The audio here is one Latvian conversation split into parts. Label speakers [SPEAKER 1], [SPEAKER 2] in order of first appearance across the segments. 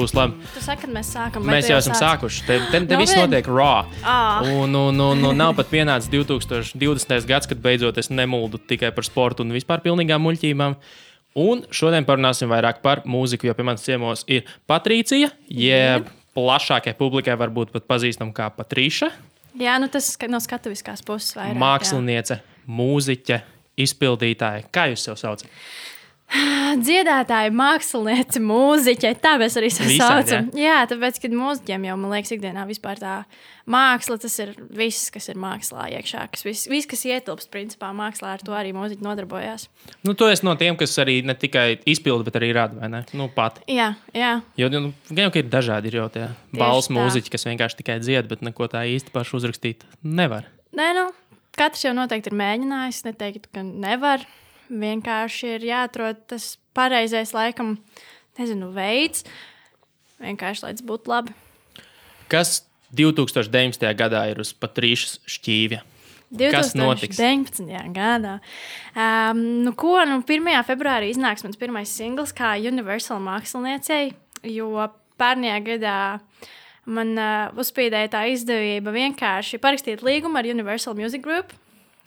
[SPEAKER 1] būs labi.
[SPEAKER 2] Tu saki, kad mēs sākam.
[SPEAKER 1] Mēs jau esam
[SPEAKER 2] sāc?
[SPEAKER 1] sākuši. Te, te, te
[SPEAKER 2] Nu,
[SPEAKER 1] viss
[SPEAKER 2] vien.
[SPEAKER 1] notiek raw.
[SPEAKER 2] Ā.
[SPEAKER 1] Un, un, un, un nav pat pienācis 2020. gads, kad beidzot es nemuldu tikai par sportu un vispār pilnīgām muļķībām. Un šodien parunāsim vairāk par mūziku, jo pie manis ciemos ir Patricija, jeb plašākajai publikai varbūt pat pazīstama kā Patrīša.
[SPEAKER 2] Jā, nu tas no skatuviskās puses vairāk. jā.
[SPEAKER 1] Māksliniece, mūziķe, izpildītāja. Kā jūs sev saucat?
[SPEAKER 2] Dziedātāja, māksliniece, mūziķe. Tā mēs arī saucam. Jā, tāpēc, kad mūziķiem jau, man liekas, ikdienā vispār tā māksla, tas ir viss, kas ir mākslā iekšā. Kas viss, viss, kas ietilpst, principā, mākslā, ar to arī mūziķi nodarbojās.
[SPEAKER 1] Nu, tu esi no tiem, kas arī ne tikai izpilda, bet arī rada, vai ne? Nu, pati.
[SPEAKER 2] Jā, jā.
[SPEAKER 1] Jo nu, gan jau ir dažādi, ir jau tie balss mūziķi, kas vienkārši tikai dzied, bet neko tā īsti pašu uzrakstīt nevar.
[SPEAKER 2] Nē, nu, katrs jau noteikti ir mēģinājis. Neteiktu, ka nevar. Vienkārši ir jāatrod tas pareizais, laikam, nezinu, veids. Vienkārši, lai tas būtu labi.
[SPEAKER 1] Kas 2019. gadā ir uz Patrīšas šķīvja? Kas notiks?
[SPEAKER 2] 2019. gadā. Um, nu, ko, nu, 1. februārī iznāks mans pirmais singls kā Universal māksliniecei, jo pērnajā gadā man uh, uzspīdēja tā izdevība vienkārši parakstīt līgumu ar Universal Music Group.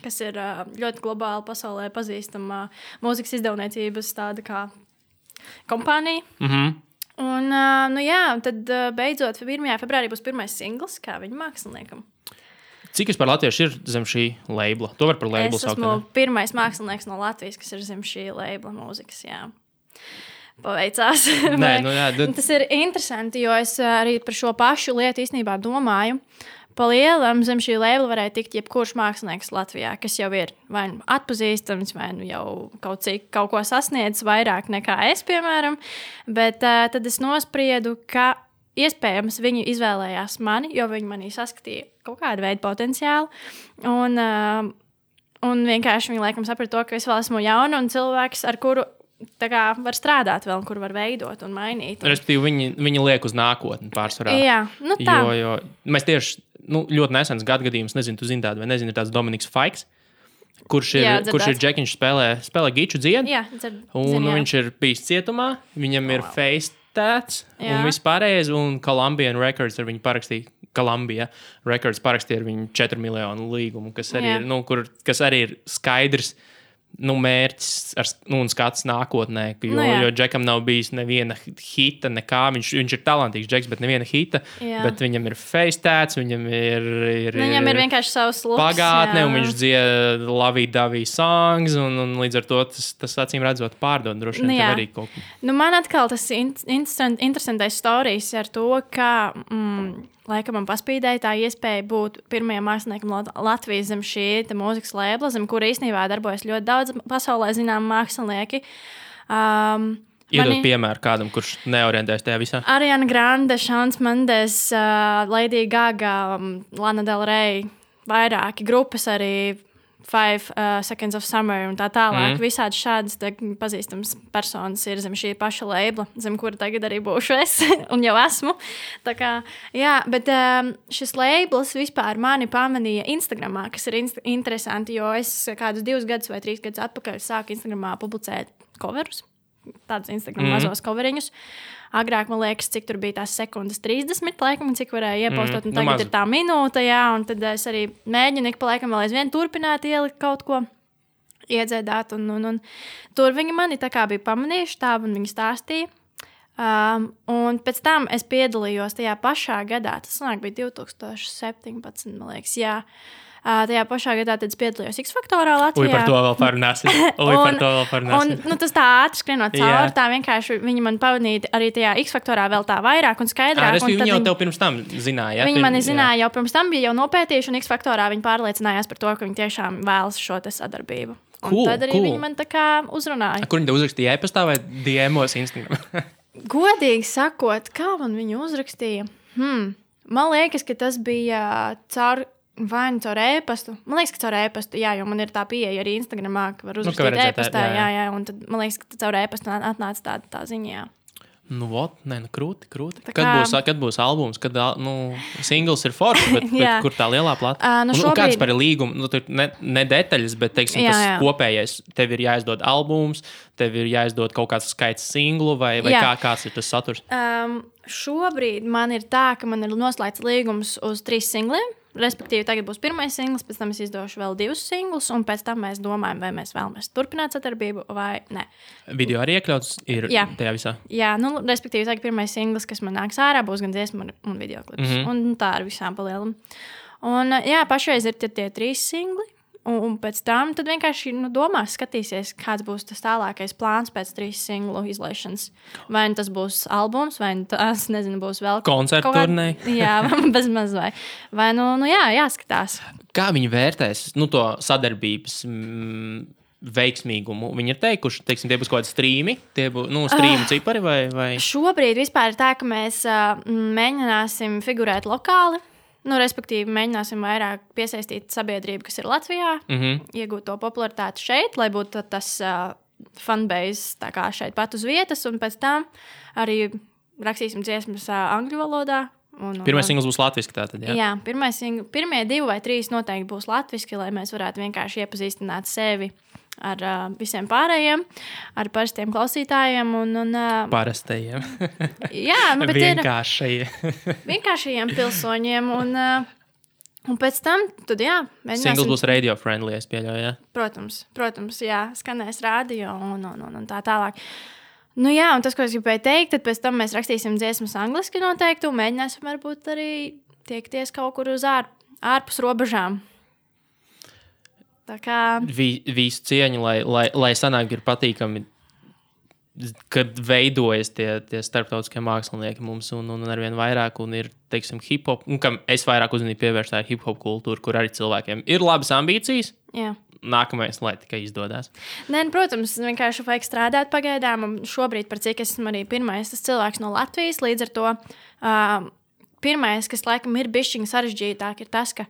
[SPEAKER 2] Kas ir uh, ļoti globāli pasaulē pazīstama uh, mūzikas izdevniecības tāda kā kompānija.
[SPEAKER 1] Mm -hmm.
[SPEAKER 2] Un, uh, nu jā, tad uh, beidzot 1. februārī būs pirmais singls kā viņa māksliniekam.
[SPEAKER 1] Cik vispār latvieši ir zem šī labela? To var par labelu
[SPEAKER 2] Es
[SPEAKER 1] saukt.
[SPEAKER 2] esmu
[SPEAKER 1] ne?
[SPEAKER 2] pirmais mākslinieks no Latvijas, kas ir zem šī labela mūzikas. Jā. Paveicās.
[SPEAKER 1] Nē, nu jā, tad-
[SPEAKER 2] Tas ir interesanti, jo es arī par šo pašu lietu īstenībā domāju. Pa lielam zem šī labela varēja tikt jebkurš mākslinieks Latvijā, kas jau ir vai nu atpazīstams, vai nu jau kaut, cik, kaut ko sasniedzis vairāk nekā es, piemēram. Bet uh, tad es nospriedu, ka iespējams viņi izvēlējās mani, jo viņi manī saskatīja kaut kādu veidu potenciālu. Un, uh, un vienkārši viņi laikam saprata to, ka es vēl esmu jauna un cilvēks, ar kuru tā kā, var strādāt vēl, kur var veidot un mainīt. Un,
[SPEAKER 1] Respektīvi, viņi, viņi liek uz nākotni pārsvarā.
[SPEAKER 2] jā, nu tā.
[SPEAKER 1] Jo, jo mēs tieši nu, ļoti nesens gadījums, nezinu, tu zini tādu vai nezini, ir tāds Dominiks Faiks, kurš ir,
[SPEAKER 2] Jā,
[SPEAKER 1] kurš ir džekiņš, spēlē, spēlē giču dziedu.
[SPEAKER 2] Jā, dzird,
[SPEAKER 1] Un
[SPEAKER 2] zinu, jā.
[SPEAKER 1] viņš ir bijis cietumā, viņam ir
[SPEAKER 2] Wow.
[SPEAKER 1] face
[SPEAKER 2] Jā.
[SPEAKER 1] un viss pārējais. Un Columbia Records ar viņu parakstīja. Columbia Records parakstīja ar viņu 4 miljonu līgumu, kas arī,
[SPEAKER 2] Jā.
[SPEAKER 1] ir, nu, kur, kas arī ir skaidrs. Nu, mērķis ar, nu, un skats nākotnē, jo,
[SPEAKER 2] Nu, jā.
[SPEAKER 1] jo Džekam nav bijis neviena hita, nekā. Viņš, viņš ir talantīgs, Džeks, bet neviena hita.
[SPEAKER 2] Jā.
[SPEAKER 1] Bet viņam ir face tats, viņam ir. ir
[SPEAKER 2] Nu, Viņam ir vienkārši savs looks.
[SPEAKER 1] pagātne,
[SPEAKER 2] jā.
[SPEAKER 1] un viņš dzied Lavija Davija songs, un, un līdz ar to tas, tas acīm redzot, pārdod droši vien
[SPEAKER 2] Nu,
[SPEAKER 1] arī kaut ko.
[SPEAKER 2] Nu, man atkal tas in interesant, interesantais stāstījis ar to, ka mm, laikam man paspīdēja tā iespēja būt pirmajam māksliniekam Lat- Latvijas zem šī mūzikas lēbla, zem kura īstenībā darbojas ļoti daudz pasaulē zināmu mākslinieki. Um,
[SPEAKER 1] Iedod
[SPEAKER 2] mani-
[SPEAKER 1] piemēru kādam, kurš neorientējas tajā visā.
[SPEAKER 2] Ariana Grande, Šāns Mendes, uh, Lady Gaga, um, Lana Del Rey, vairāki grupas arī. Five uh, Seconds of Summer un tā tālāk.
[SPEAKER 1] Mm.
[SPEAKER 2] Visādi šādas pazīstamas personas ir zem šī paša labela, zem kura tagad arī būšu es, un jau esmu. Tā kā, jā, bet um, šis labels vispār mani pamanīja Instagram, kas ir inst interesanti, jo es kādus divus gadus vai trīs gadus atpakaļ sāku Instagramā publicēt coverus tādus Instagram mm. mazos coveriņus. Agrāk, man liekas, cik tur bija tās sekundes 30, laikam, cik varēja iepostot. Mm.
[SPEAKER 1] nu,
[SPEAKER 2] Tagad
[SPEAKER 1] maz.
[SPEAKER 2] ir tā minūte, jā, un tad es arī mēģinu ik pa laikam vēl aizvien turpināt ielikt kaut ko. Iedzēdāt, un, un, un tur viņi mani tā kā bija pamanījuši, tā viņi stāstīja. Um, un pēc tam es piedalījos tajā pašā gadā, tas nāk, bija 2017, man liekas, jā. Uh, tajā pašā gadā es piedalījos X faktorā
[SPEAKER 1] Ui,
[SPEAKER 2] Latvijā.
[SPEAKER 1] par to vēl parunāsim. Ui, par to vēl parunāsim.
[SPEAKER 2] Un, nu, tas tā ātri skrienot
[SPEAKER 1] Jā.
[SPEAKER 2] cauri, tā vienkārši viņi man pamanīja arī tajā X faktorā vēl tā vairāk un
[SPEAKER 1] Jā,
[SPEAKER 2] skaidrāk. un tad
[SPEAKER 1] viņi jau tev pirms tam zināja. ja?
[SPEAKER 2] Viņi
[SPEAKER 1] Pirms-
[SPEAKER 2] mani
[SPEAKER 1] jā.
[SPEAKER 2] zināja jau pirms tam, bija jau nopētījuši, un X faktorā viņi pārliecinājās par to, ka viņi tiešām vēlas šo sadarbību. Un
[SPEAKER 1] Cool,
[SPEAKER 2] tad arī
[SPEAKER 1] cool.
[SPEAKER 2] viņi man tā kā uzrunāja.
[SPEAKER 1] Kur viņi uzrakstīja e-pastā vai DMOs Instagram?
[SPEAKER 2] Godīgi sakot, kā man viņu uzrakstīja? Hmm. Man liekas, ka tas bija caur. Vai nu caur e-pastu? Man liekas, ka caur e-pastu, jā, jo man ir tā pieeja arī Instagram, ka var
[SPEAKER 1] Nu,
[SPEAKER 2] uzrakstīt nu, e-pastā.
[SPEAKER 1] jā,
[SPEAKER 2] Jā,
[SPEAKER 1] jā.
[SPEAKER 2] un tad man liekas, ka caur e-pastu atnāca tāda tā ziņa. Jā.
[SPEAKER 1] nu, vot, nē, nu, krūti, krūti.
[SPEAKER 2] Tā
[SPEAKER 1] Kad,
[SPEAKER 2] kā-
[SPEAKER 1] būs, kad būs albums, kad nu, singls ir foršs, bet, bet kur tā lielā plata?
[SPEAKER 2] Ā, nu,
[SPEAKER 1] un, un kāds
[SPEAKER 2] šobrīd-
[SPEAKER 1] par līgumu? Nu, ne, ne detaļas, bet teiksim,
[SPEAKER 2] Jā,
[SPEAKER 1] tas
[SPEAKER 2] jā.
[SPEAKER 1] kopējais. Tev ir jāizdod albums, tev ir jāizdod kaut kāds skaits singlu vai, vai
[SPEAKER 2] Jā.
[SPEAKER 1] kā, kāds ir tas saturs.
[SPEAKER 2] Um, šobrīd man ir tā, ka man ir noslēgts līgums uz trīs singliem. Respektīvi, tagad būs pirmais singls, pēc tam es izdošu vēl divus singlus, un pēc tam mēs domājam, vai mēs vēlamies turpināt sadarbību vai nē.
[SPEAKER 1] Video arī iekļauts ir
[SPEAKER 2] Jā.
[SPEAKER 1] tajā visā.
[SPEAKER 2] Jā, nu, respektīvi, tagad pirmais singls, kas man nāks ārā, būs gan dziesma, un video klips. Mm. -hmm. Un tā ar visām palielam. Un, jā, pašreiz ir tie, tie trīs singli. Un, un pēc tam vienkārši nu, domās, skatīsies, kāds būs tas tālākais plāns pēc trīs singlu izlaišanas. Vai nu tas būs albums, vai nu tas nezinu, būs vēl kāda-
[SPEAKER 1] turnē.
[SPEAKER 2] Jā, bez maz vai. Vai nu, nu jā, jāskatās.
[SPEAKER 1] Kā viņi vērtēs nu, to sadarbības mm, veiksmīgumu? Viņi ir teikuši, teiksim, tie būs kaut kādi strīmi, tie būs nu, strīmu cipari vai. vai...
[SPEAKER 2] Šobrīd vispār ir tā, ka mēs uh, mēģināsim figurēt lokāli. Nu, respektīvi, mēģināsim vairāk piesaistīt sabiedrību, kas ir Latvijā, mm. -hmm. iegūt to popularitāti šeit, lai būtu ta- tas uh, fanbase šeit pat uz vietas, un pēc tam arī rakstīsim dziesmas uh, angļu valodā. Un, un,
[SPEAKER 1] Pirmais
[SPEAKER 2] un-
[SPEAKER 1] singls būs latviešu. Jā.
[SPEAKER 2] Jā, jā pirmais, sing- pirmie divi vai trīs noteikti būs latviešu, lai mēs varētu vienkārši iepazīstināt sevi ar uh, visiem pārējiem, ar parastiem klausītājiem. Un, un, uh,
[SPEAKER 1] Parastajiem.
[SPEAKER 2] jā, nu, bet ir
[SPEAKER 1] Vienkārši.
[SPEAKER 2] vienkāršiem pilsoņiem. Un, uh, un pēc tam, tad, jā,
[SPEAKER 1] Singls
[SPEAKER 2] mēģināsim.
[SPEAKER 1] būs radio friendly, es pieļauju. Jā.
[SPEAKER 2] Protams, protams, jā, skanēs radio un, un, un, un tā tālāk. Nu, jā, un tas, ko es gribēju teikt, tad pēc tam mēs rakstīsim dziesmas angliski noteikti un mēģināsim varbūt arī tiekties kaut kur uz ār, ārpus robežām. Tā kā
[SPEAKER 1] Vi, visu cieņu, lai, lai, lai sanāk, ir patīkami, kad veidojas tie, tie starptautiskie mākslinieki mums, un, un ar vien vairāk, un ir, teiksim, hip hop, un kam es vairāk uzmanību pievērstu, tā ir hip hop kultūra, kur arī cilvēkiem ir labas ambīcijas.
[SPEAKER 2] jā.
[SPEAKER 1] Nākamais, lai tikai izdodas.
[SPEAKER 2] Nē, nu, protams, vienkārši vajag strādāt pagaidām. Un Šobrīd, par cik esmu arī pirmais cilvēks no Latvijas, līdz ar to uh, pirmais, kas laikam ir bijis sarežģītāk, ir tas, ka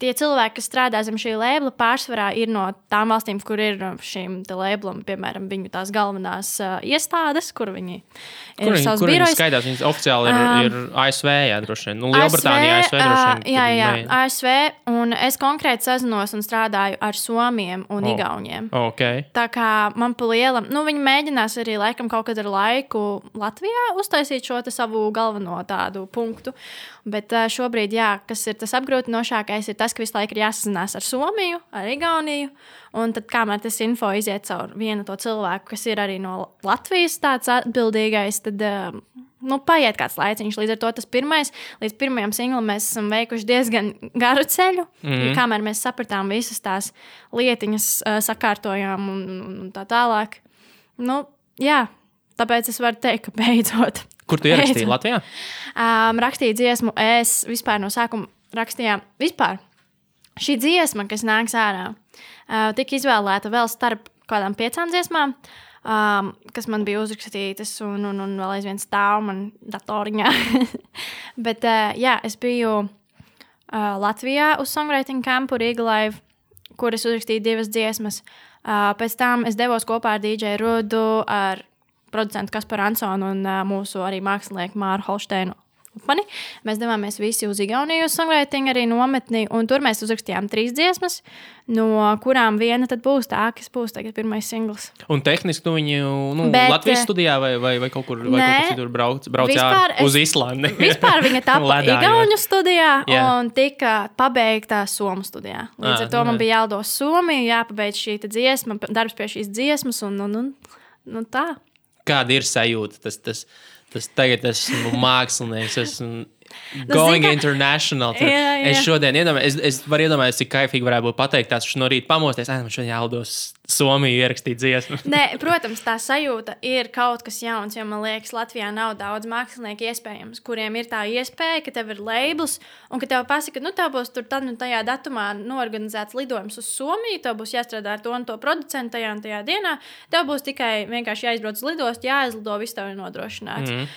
[SPEAKER 2] tie cilvēki, kas strādā zem šī lēbla, pārsvarā ir no tām valstīm, kur ir uh, šīm lēblam, piemēram, viņu tās galvenās uh, iestādes, kur viņi
[SPEAKER 1] Kur
[SPEAKER 2] ir
[SPEAKER 1] viņi,
[SPEAKER 2] savs
[SPEAKER 1] kur viņi
[SPEAKER 2] birojs.
[SPEAKER 1] skaidrs? Viņas oficiāli ir,
[SPEAKER 2] Um,
[SPEAKER 1] ir ASV, jā, droši vien. Nu, Lielbritānija, ASV, droši vien.
[SPEAKER 2] ā, Jā, jā,
[SPEAKER 1] ne-
[SPEAKER 2] ASV. Un es konkrēti sazinos un strādāju ar Somiem un oh. Igauniem.
[SPEAKER 1] Ok.
[SPEAKER 2] Tā kā man pa lielam, nu, viņi mēģinās arī laikam kaut kad ar laiku Latvijā uztaisīt šo savu galveno tādu punktu. Bet ā, šobrīd, jā, kas ir tas apgrūtinošākais, ir tas, ka visu laiku ir jāsazinās ar Somiju, ar Igauniju. Un tad, kamēr tas info iziet caur vienu to cilvēku, kas ir arī no Latvijas tāds atbildīgais, tad ā, nu, paiet kāds laiciņš. Līdz ar to tas pirmais, līdz pirmajam singlam mēs esam veikuši diezgan garu ceļu. Mm -hmm. Kamēr mēs sapratām visas tās lietiņas, uh, sakārtojām un, un tā tālāk. Nu, jā, tāpēc es varu teikt, ka beidzot.
[SPEAKER 1] Kur tu ierakstīji?
[SPEAKER 2] Beidzot.
[SPEAKER 1] Latvijā?
[SPEAKER 2] Um, rakstīju dziesmu, es vispār no sākuma rakstījām, vispār šī dziesma, kas nāks ārā, uh, tika izvēlēta vēl starp kādām piecām dziesmām, um, kas man bija uzrakstītas, un, un, un vēl aizvien stāv man datoriņā. Bet, uh, jā, es biju uh, Latvijā uz songwriting kampu Riga Live, kur es uzrakstīju divas dziesmas. Uh, pēc tam es devos kopā ar DJ Rudu, ar producentu Kasparu Ansonu un uh, mūsu arī mākslinieku Māru Holsteinu. Mani. Mēs devāmies visi uz Igauniju, uz songwriting arī nometni, un tur mēs uzrakstījām trīs dziesmas, no kurām viena tad būs tā, kas būs tagad pirmais singls.
[SPEAKER 1] Un tehniski tu viņu nu,
[SPEAKER 2] Bet,
[SPEAKER 1] Latvijas studijā vai, vai, vai kaut kur, vai
[SPEAKER 2] nē,
[SPEAKER 1] kaut kur citur brauc, brauc
[SPEAKER 2] vispār
[SPEAKER 1] ārā uz Islandi.
[SPEAKER 2] Vispār viņa tapa
[SPEAKER 1] jā.
[SPEAKER 2] Igaunijas studijā
[SPEAKER 1] Jā.
[SPEAKER 2] un tika pabeigta Somu studijā. Līdz
[SPEAKER 1] Ah,
[SPEAKER 2] ar to man
[SPEAKER 1] nu,
[SPEAKER 2] bija jādodas Somijā, jāpabeidz šī dziesma, darbs pie šīs dziesmas, un, un, un, un tā.
[SPEAKER 1] Kāda ir sajūta? Tas, tas, tas tagad esmu mākslinieks, esmu going
[SPEAKER 2] zini kā-
[SPEAKER 1] international. Tur.
[SPEAKER 2] Jā, jā.
[SPEAKER 1] Es šodien iedomājos, es, es varu iedomāties, cik kaifīgi varētu būt pateikt, tās no rīta pamosties, ah, man šodien jālidos Somiju ierakstīt dziesmu.
[SPEAKER 2] Nē, protams, tā sajūta ir kaut kas jauns, jo man liekas, Latvijā nav daudz mākslinieku iespējams, kuriem ir tā iespēja, ka tev ir labels un ka tev pasaka, nu, tev būs tur tad un tajā datumā norganizēts lidojums uz Somiju, tev būs jāstrādā ar to un to producentu tajā un tajā dienā. Tev būs tikai vienkārši jāizbrauc uz lidostu, jāizlido, viss tev ir nodrošināts. Mm.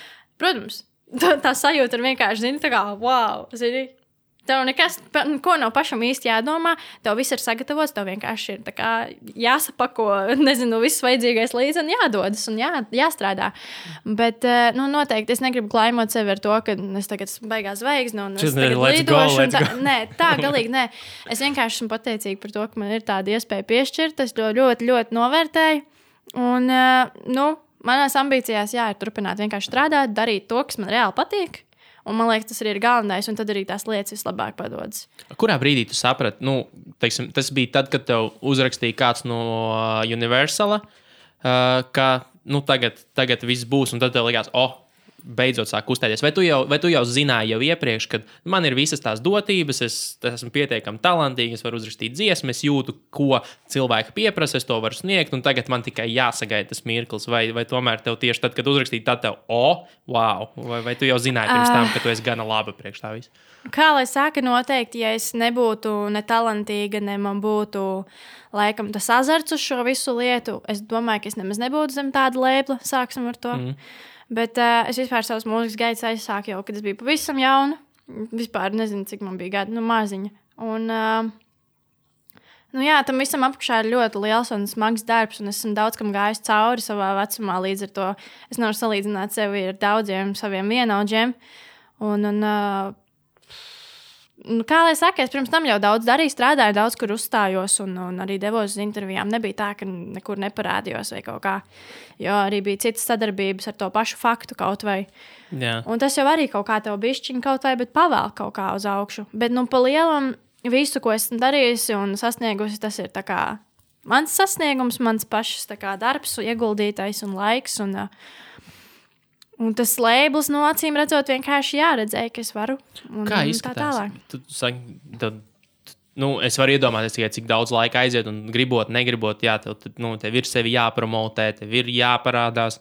[SPEAKER 2] Protams, tā, tā sajūta ir vienkārši, zini, tā kā, wow, zini. Tev nekas, ko nav pašam īsti jādomā. Tev viss ir sagatavots, tev vienkārši ir kā jāsapako, nezinu, viss vajadzīgais līdzi un jādodas un jā, jāstrādā. Bet, eh, nu, noteikti es negribu klaimot sevi ar to, ka es tagad esmu baigās zvaigznes un es tagad lidošu. Tā, nē, tā galīgi nē. Es vienkārši esmu pateicīga par to, ka man ir tāda iespēja piešķirt. Es to ļoti, ļoti novērtēju. Un, eh, nu, Manās ambīcijās, jā, ir turpināt vienkārši strādāt, darīt to, kas man reāli patīk. Un man liekas, tas arī ir galvenais, un tad arī tās lietas vislabāk padodas.
[SPEAKER 1] Kurā brīdī tu saprati, nu, teiksim, tas bija tad, kad tev uzrakstīja kāds no uh, Universala, uh, ka nu, tagad, tagad viss būs, un tad tev likās, oh, beidzot sāk kustēties. Vai tu jau, vai tu jau zināji jau iepriekš, ka man ir visas tās dotības, es esmu pietiekami talantīgs, es varu uzrakstīt dziesmu, es jūtu, ko cilvēki pieprasa, es to varu sniegt, un tagad man tikai jāsagaida tas mirklis. Vai, vai tomēr tev tieši tad, kad uzrakstīji, tad tev, oh, wow, vai, vai tu jau zināji pirms tam, ka tu esi gana laba priekš tā visa?
[SPEAKER 2] Kā lai saka, noteikti, ja es nebūtu ne talantīga, ne man būtu laikam tas azarts uz šo visu lietu, es domāju, ka es nemaz nebūtu zem tāda lēpla. Sāksim ar to. Mm. Bet uh, es vispār savus mūzikas gaitas aizsāku jau, kad es biju pavisam jauna. Vispār nezinu, cik man bija gadi, nu, maziņa. Un, uh, nu, jā, tam visam apakšā ir ļoti liels un smags darbs, un esmu daudz kam gājis cauri savā vecumā. Līdz ar to es nevaru salīdzināt sevi ar daudziem saviem vienaudžiem. Un, un, uh, nu, kā lai saka, es pirms tam jau daudz darīju, strādāju, daudz kur uzstājos un, un arī devos uz intervijām. Nebija tā, ka nekur neparādījos vai kaut kā. Jo arī bija citas sadarbības ar to pašu faktu kaut vai.
[SPEAKER 1] Jā.
[SPEAKER 2] Un tas jau arī kaut kā tev bišķiņa kaut vai, bet pavēl kaut kā uz augšu. Bet, nu, pa lielam visu, ko esmu darījusi un sasniegusi, tas ir tā kā mans sasniegums, mans pašs kā, darbs, ieguldītais un laiks. Un, uh, Un tas labels, no acīm redzot, vienkārši jāredzēja, ka es varu. Un,
[SPEAKER 1] Kā izskatās?
[SPEAKER 2] Tā tālāk.
[SPEAKER 1] Tu, saki, tad, nu, es varu iedomāties, tikai, cik daudz laika aiziet, un gribot, negribot, jā, tev, nu, tev ir sevi jāpromotē, tev ir jāparādās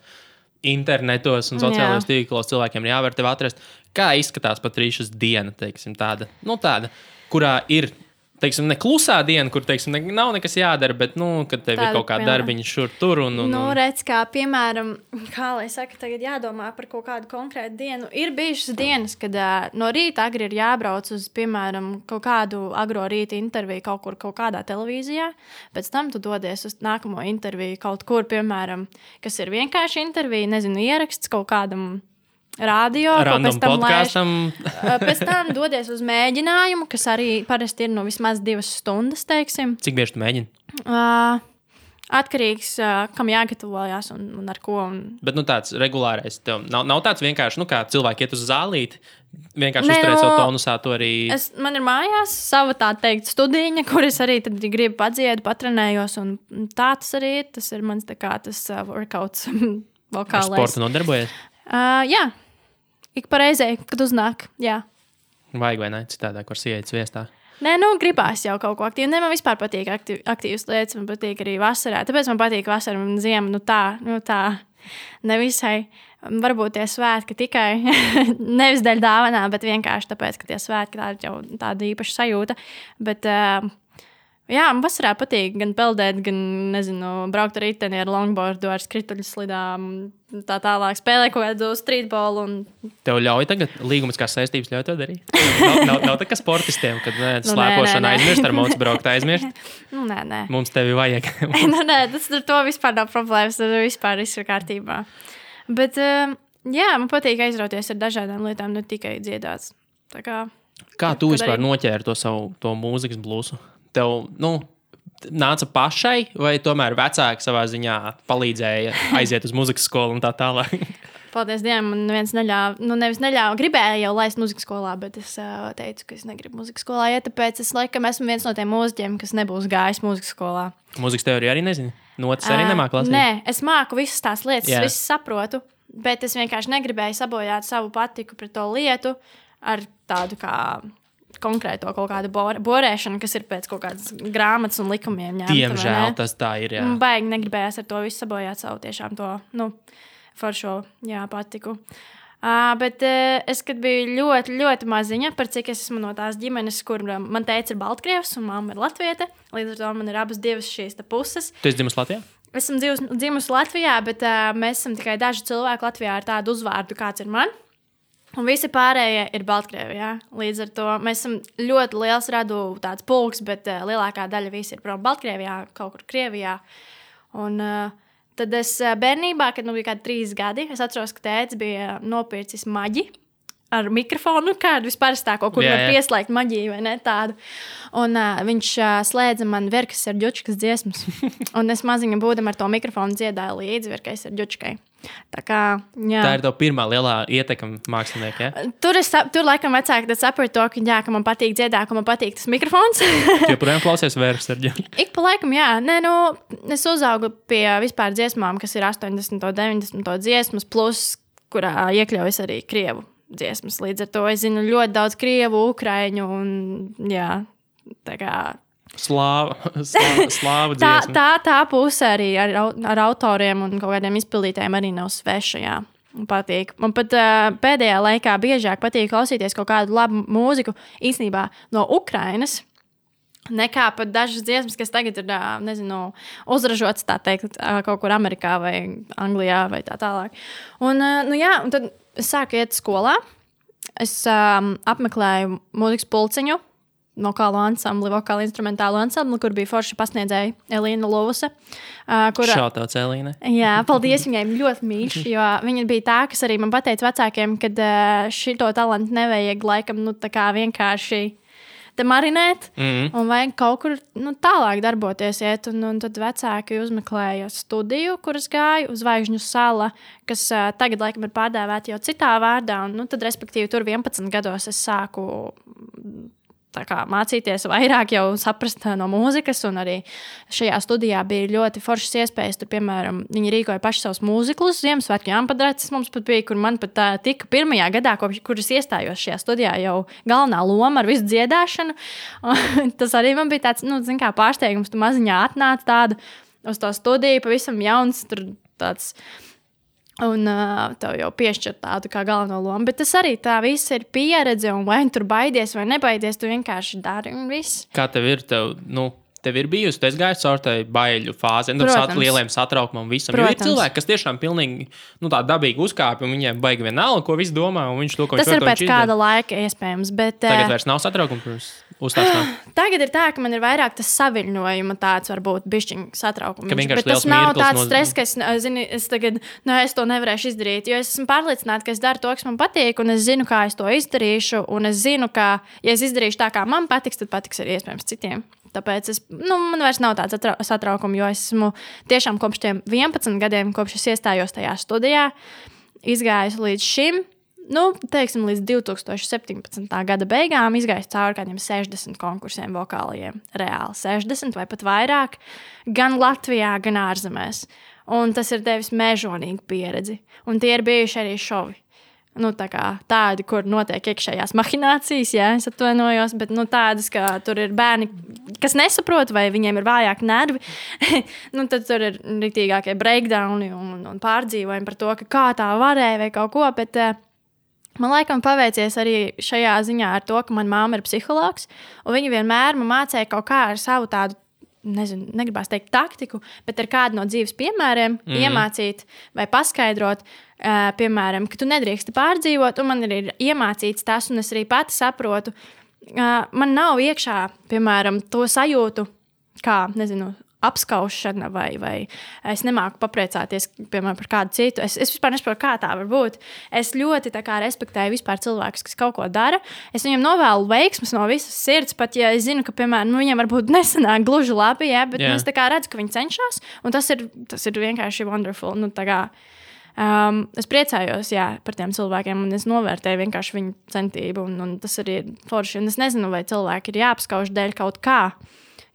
[SPEAKER 1] internetos un sociālajos tīklos. Cilvēkiem jāvar tevi atrast. Kā izskatās Patrīšas diena, teiksim, tāda, nu, tāda kurā ir. Teiksim, ne klusā diena, kur teiksim, ne, nav nekas jādara, bet, nu, kad tev
[SPEAKER 2] Tāda,
[SPEAKER 1] ir kaut kāda darbiņa šur tur un, un,
[SPEAKER 2] Nu,
[SPEAKER 1] un
[SPEAKER 2] redz, kā piemēram, kā lai saka, tagad jādomā par kaut kādu konkrētu dienu. Ir bijušas dienas, kad uh, no rīta agri ir jābrauc uz, piemēram, kaut kādu agro rīta interviju kaut kur, kaut kādā televīzijā. Pēc tam tu dodies uz nākamo interviju kaut kur, piemēram, kas ir vienkārši intervija, nezinu, ieraksts kaut kādam. Radio, pēc tam laiž.
[SPEAKER 1] podkāstam.
[SPEAKER 2] Uh, Pēc tam dodies uz mēģinājumu, kas arī parasti ir no vismaz divas stundas, teiksim.
[SPEAKER 1] Cik bieži tu mēģini?
[SPEAKER 2] Uh, atkarīgs, uh, kam jāgatavojas un, un ar ko. Un...
[SPEAKER 1] Bet nu, tāds regulārais. Nav, nav tāds vienkārši, nu, kā cilvēki iet uz zālīti. Vienkārši uzturēt
[SPEAKER 2] nu,
[SPEAKER 1] savu tonusā, to arī.
[SPEAKER 2] Es, man ir mājās sava tā teikt, studija, kur es arī gribu padziedāt, patrenējos. Tā tas arī ir. Tas ir mans kā tas uh, workouts,
[SPEAKER 1] Ar
[SPEAKER 2] vokālais.
[SPEAKER 1] sportu nodarbojies.
[SPEAKER 2] Uh, jā, ik pa reizei, kad uznāk. Jā.
[SPEAKER 1] Vajag vai ne? Citādi, kur sieviete viestā.
[SPEAKER 2] Nē, nu, gribās jau kaut ko aktīvu. Nē, man vispār patīk aktīv, aktīvas lietas, man patīk arī vasarā. Tāpēc man patīk vasara un ziema. Nu, tā, nu, tā. Nevisai. Varbūt tie svētki tikai nevis dēļ dāvanā, bet vienkārši tāpēc, ka tie svētki tā ir jau tāda īpaša sajūta. Bet, uh, jā, man vasarā patīk gan peldēt, gan, nezinu, braukt ar riteni, ar longboardu, ar skrituļu slidām, tā tālāk spēlēt kaut kādu streetbolu. Un...
[SPEAKER 1] Tev ļauj tagad līgumiskās saistības ļauj to darīt. Nav, nav, nav tā kā sportistiem, kad nē,
[SPEAKER 2] Nu, nē,
[SPEAKER 1] slēpošana
[SPEAKER 2] nē, nē.
[SPEAKER 1] aizmirst, ar mums braukt aizmirst.
[SPEAKER 2] Nu, nē, nē.
[SPEAKER 1] Mums tevi vajag.
[SPEAKER 2] nu, nē, tas ar to vispār nav problēmas. Tas vispār viss ir kārtībā. Bet, uh, jā, man patīk aizrauties ar dažādām lietām, ne tikai dziedāt. Tā kā,
[SPEAKER 1] Kā tu vispār
[SPEAKER 2] arī-
[SPEAKER 1] noķēri to savu to mūzikas blūzu? Tev, nu, nāca pašai, vai tomēr vecāki savā ziņā palīdzēja aiziet uz muzikas skolu un tā tālāk?
[SPEAKER 2] paldies Dievam, man neviens neļāva, nu, nevis neļāva, gribēja jau laist muzikas skolā, bet es uh, teicu, ka es negribu muzikas skolā iet, tāpēc es laikam esmu viens no tiem mūziķiem, kas nebūs gājis muzikas skolā.
[SPEAKER 1] Muzikas teorija arī nezinu. Notis arī
[SPEAKER 2] Ā,
[SPEAKER 1] nemāku lasīt.
[SPEAKER 2] Nē, es māku visas tās lietas, es visas saprotu, bet es vienkārši negribēju sabojāt savu patiku pret to lietu ar tādu kā konkrēto kaut kādu bor borēšanu, kas ir pēc kaut kādas grāmatas un likumiem. ņemta, vai
[SPEAKER 1] Diemžēl tas tā ir. Jā.
[SPEAKER 2] Man baigi negribējās ar to visu sabojāt savu tiešām to nu, foršo jā, patiku. Uh, bet uh, es, kad biju ļoti, ļoti maziņa, par cik es esmu no tās ģimenes, kur man teica, ir Baltkrievs un mamma ir Latvieta. Līdz ar to man ir abas divas šīs puses.
[SPEAKER 1] Tu esi dzimis Latvijā?
[SPEAKER 2] Esmu dzimusi Latvijā, bet uh, mēs esam tikai daži cilvēki Latvijā ar tādu uzvārdu, kāds ir man. Un visi pārējie ir Baltkrievijā. Līdz ar to mēs esam ļoti liels radu tāds pulks, bet uh, lielākā daļa visi ir prom Baltkrievijā, kaut kur Krievijā. Un, uh, tad es uh, bērnībā, kad man bija kaut kādi trīs gadi, es atceros, ka tēvs bija nopircis maģi. Ar mikrofonu, kādu vispārstāko, kur
[SPEAKER 1] Jā,
[SPEAKER 2] var
[SPEAKER 1] jā.
[SPEAKER 2] pieslēgt maģiju vai ne tādu. Un uh, viņš uh, slēdza man verkas ar ģučkas dziesmas. un es maziņa būdam ar to mikrofonu dziedāju līdzi verkas ar ģučkai. Tā kā, jā.
[SPEAKER 1] Tā ir tā pirmā lielā ietekme māksliniekam. Ja?
[SPEAKER 2] Tur, es, tur laikam vecāki saprata to, ka, jā, ka man patīk dziedāt, ka man patīk tas mikrofons.
[SPEAKER 1] Tu joprojām klausies vērsts ar ģēmu.
[SPEAKER 2] Ik pa laikam, jā, Nē, nu, es uzaugu pie vispār dziesmām, kas ir 80, 90 dziesmas, plus, kurā iekļaujas arī krievu dziesmas. Līdz ar to es zinu ļoti daudz krievu, ukrāņu un jā. Tā, kā,
[SPEAKER 1] Slāva, slāva, slāva
[SPEAKER 2] tā, tā, tā puse arī ar, ar autoriem un kaut kādiem izpildītājiem arī nav sveša. Jā. Man Patīk. Man pat uh, pēdējā laikā biežāk patīk klausīties kaut kādu labu mūziku īstenībā no Ukrainas. Nekā pat dažas dziesmas, kas tagad ir nezinu, uzražotas teikt, kaut kur Amerikā vai Anglijā vai tā tālāk. Un, nu, jā, un tad es sāku iet skolā. Es um, apmeklēju mūzikas pulciņu, vokālu ansambli, vokālu instrumentālu ansambli, kur bija forša pasniedzēja Elīna Lūsa. Uh, kura,
[SPEAKER 1] Šautā cēlīne.
[SPEAKER 2] Jā, paldies viņai ļoti mīļš. Jo viņa bija tā, kas arī man teica vecākiem, ka uh, šito talantu nevajag laikam nu, tā kā vienkārši te marinēt.
[SPEAKER 1] Mm.
[SPEAKER 2] Un vajag kaut kur nu, tālāk darboties. Iet, un, un tad vecāki uzmeklēja studiju, kuras gāja uz Zvaigžņu sala, kas uh, tagad laikam ir pārdēvēta jau citā vārdā. Un, nu, tad, respektīvi, tur 11 gados es sāku kā, mācīties vairāk, jau saprast no mūzikas. Un arī šajā studijā bija ļoti foršas iespējas. Tur, piemēram, viņi rīkoja paši savus mūziklus. Ziemassvētku jāmpadrats mums pat bija, kur man pat tā, tika pirmajā gadā, kopš kuras iestājos šajā studijā, jau galvenā loma ar visu dziedāšanu. Tas arī man bija tāds, nu, kā pārsteigums. Tu maziņā atnāc tādu uz to studiju, pavisam jauns. Tur tāds Un uh, tev jau piešķir tādu kā galveno lomu. Bet tas arī tā viss ir pieredze. Un vai nu tur baidies vai nebaidies, tu vienkārši dari un viss.
[SPEAKER 1] Kā tev ir? Tev, nu, tev ir bijusi, tu esi gājis caur tai baiļu fāzei, nu,
[SPEAKER 2] Protams.
[SPEAKER 1] sat, lieliem satraukumam, visam. Ir cilvēki, kas tiešām pilnīgi nu, tā dabīgi uzkāpj, un viņiem baigi vienalga, ko viņi domā, viņš to, ko
[SPEAKER 2] Tas
[SPEAKER 1] viņš
[SPEAKER 2] ir pēc
[SPEAKER 1] viņš
[SPEAKER 2] kāda
[SPEAKER 1] izdara.
[SPEAKER 2] laika iespējams. Bet,
[SPEAKER 1] Tagad vairs nav satraukuma pirms uzstāšanās.
[SPEAKER 2] Tagad ir tā, ka man ir vairāk tas saviņojuma, tāds varbūt bišķiņa satraukums. Bet tas nav tāds
[SPEAKER 1] no-
[SPEAKER 2] stress, ka es, zini, es tagad, nu, es to nevarēšu izdarīt. Jo es esmu pārliecināta, ka es daru to, kas man patīk, un es zinu, kā es to izdarīšu. Un es zinu, ka, ja es izdarīšu tā, kā man patiks, tad patiks arī iespējams citiem. Tāpēc es, nu, man vairs nav tāds satra- satraukums, jo es esmu tiešām kopš tiem 11 gadiem, kopš es iestājos tajā studijā, izgājis līdz šim. Nu, teiksim, līdz 2017. gada beigām izgājis cauri kādiem 60 konkursiem vokālajiem. Reāli 60 vai pat vairāk, gan Latvijā, gan ārzemēs. Un tas ir devis mežonīgu pieredzi. Un tie ir bijuši arī šovi. Nu, tā kā tādi, kur notiek iekšējās mahinācijas, jā, es atvainojos, bet nu, tādas, ka tur ir bērni, kas nesaprot, vai viņiem ir vājāki nervi. nu, tad tur ir rītīgākie breakdowni un, un pārdzīvojumi par to, kā tā varēja vai kaut ko. Bet, eh, Man laikam paveicies arī šajā ziņā ar to, ka manā māte ir psihologs. un Viņa vienmēr man mācīja kaut kā ar savu tādu, nezinu, negribās teikt, taktiku, bet ar kādu no dzīves piemēriem mm. iemācīt vai paskaidrot, uh, piemēram, ka tu nedrīkst pārdzīvot, un man ir iemācīts tas, un es arī pati saprotu. Uh, man nav iekšā, piemēram, to sajūtu, kā, nezinu, apskaušana, vai, vai es nemāku papriecāties piemēram, par kādu citu. Es, es vispār nesaprotu, kā tā var būt. Es ļoti kā, respektēju cilvēkus, kas kaut ko dara. Es viņiem novēlu veiksmus no visas sirds, pat ja es zinu, ka piemēram, nu, viņiem varbūt nesanāk gluži labi, ja, bet yeah. es redzu, ka viņi cenšas, un tas ir, tas ir vienkārši wonderful. Nu, Um, es priecājos jā, par tiem cilvēkiem, un es novērtēju viņu centību. Un, un tas arī ir forši. Un es nezinu, vai cilvēki ir jāapskauž dēļ kaut kā.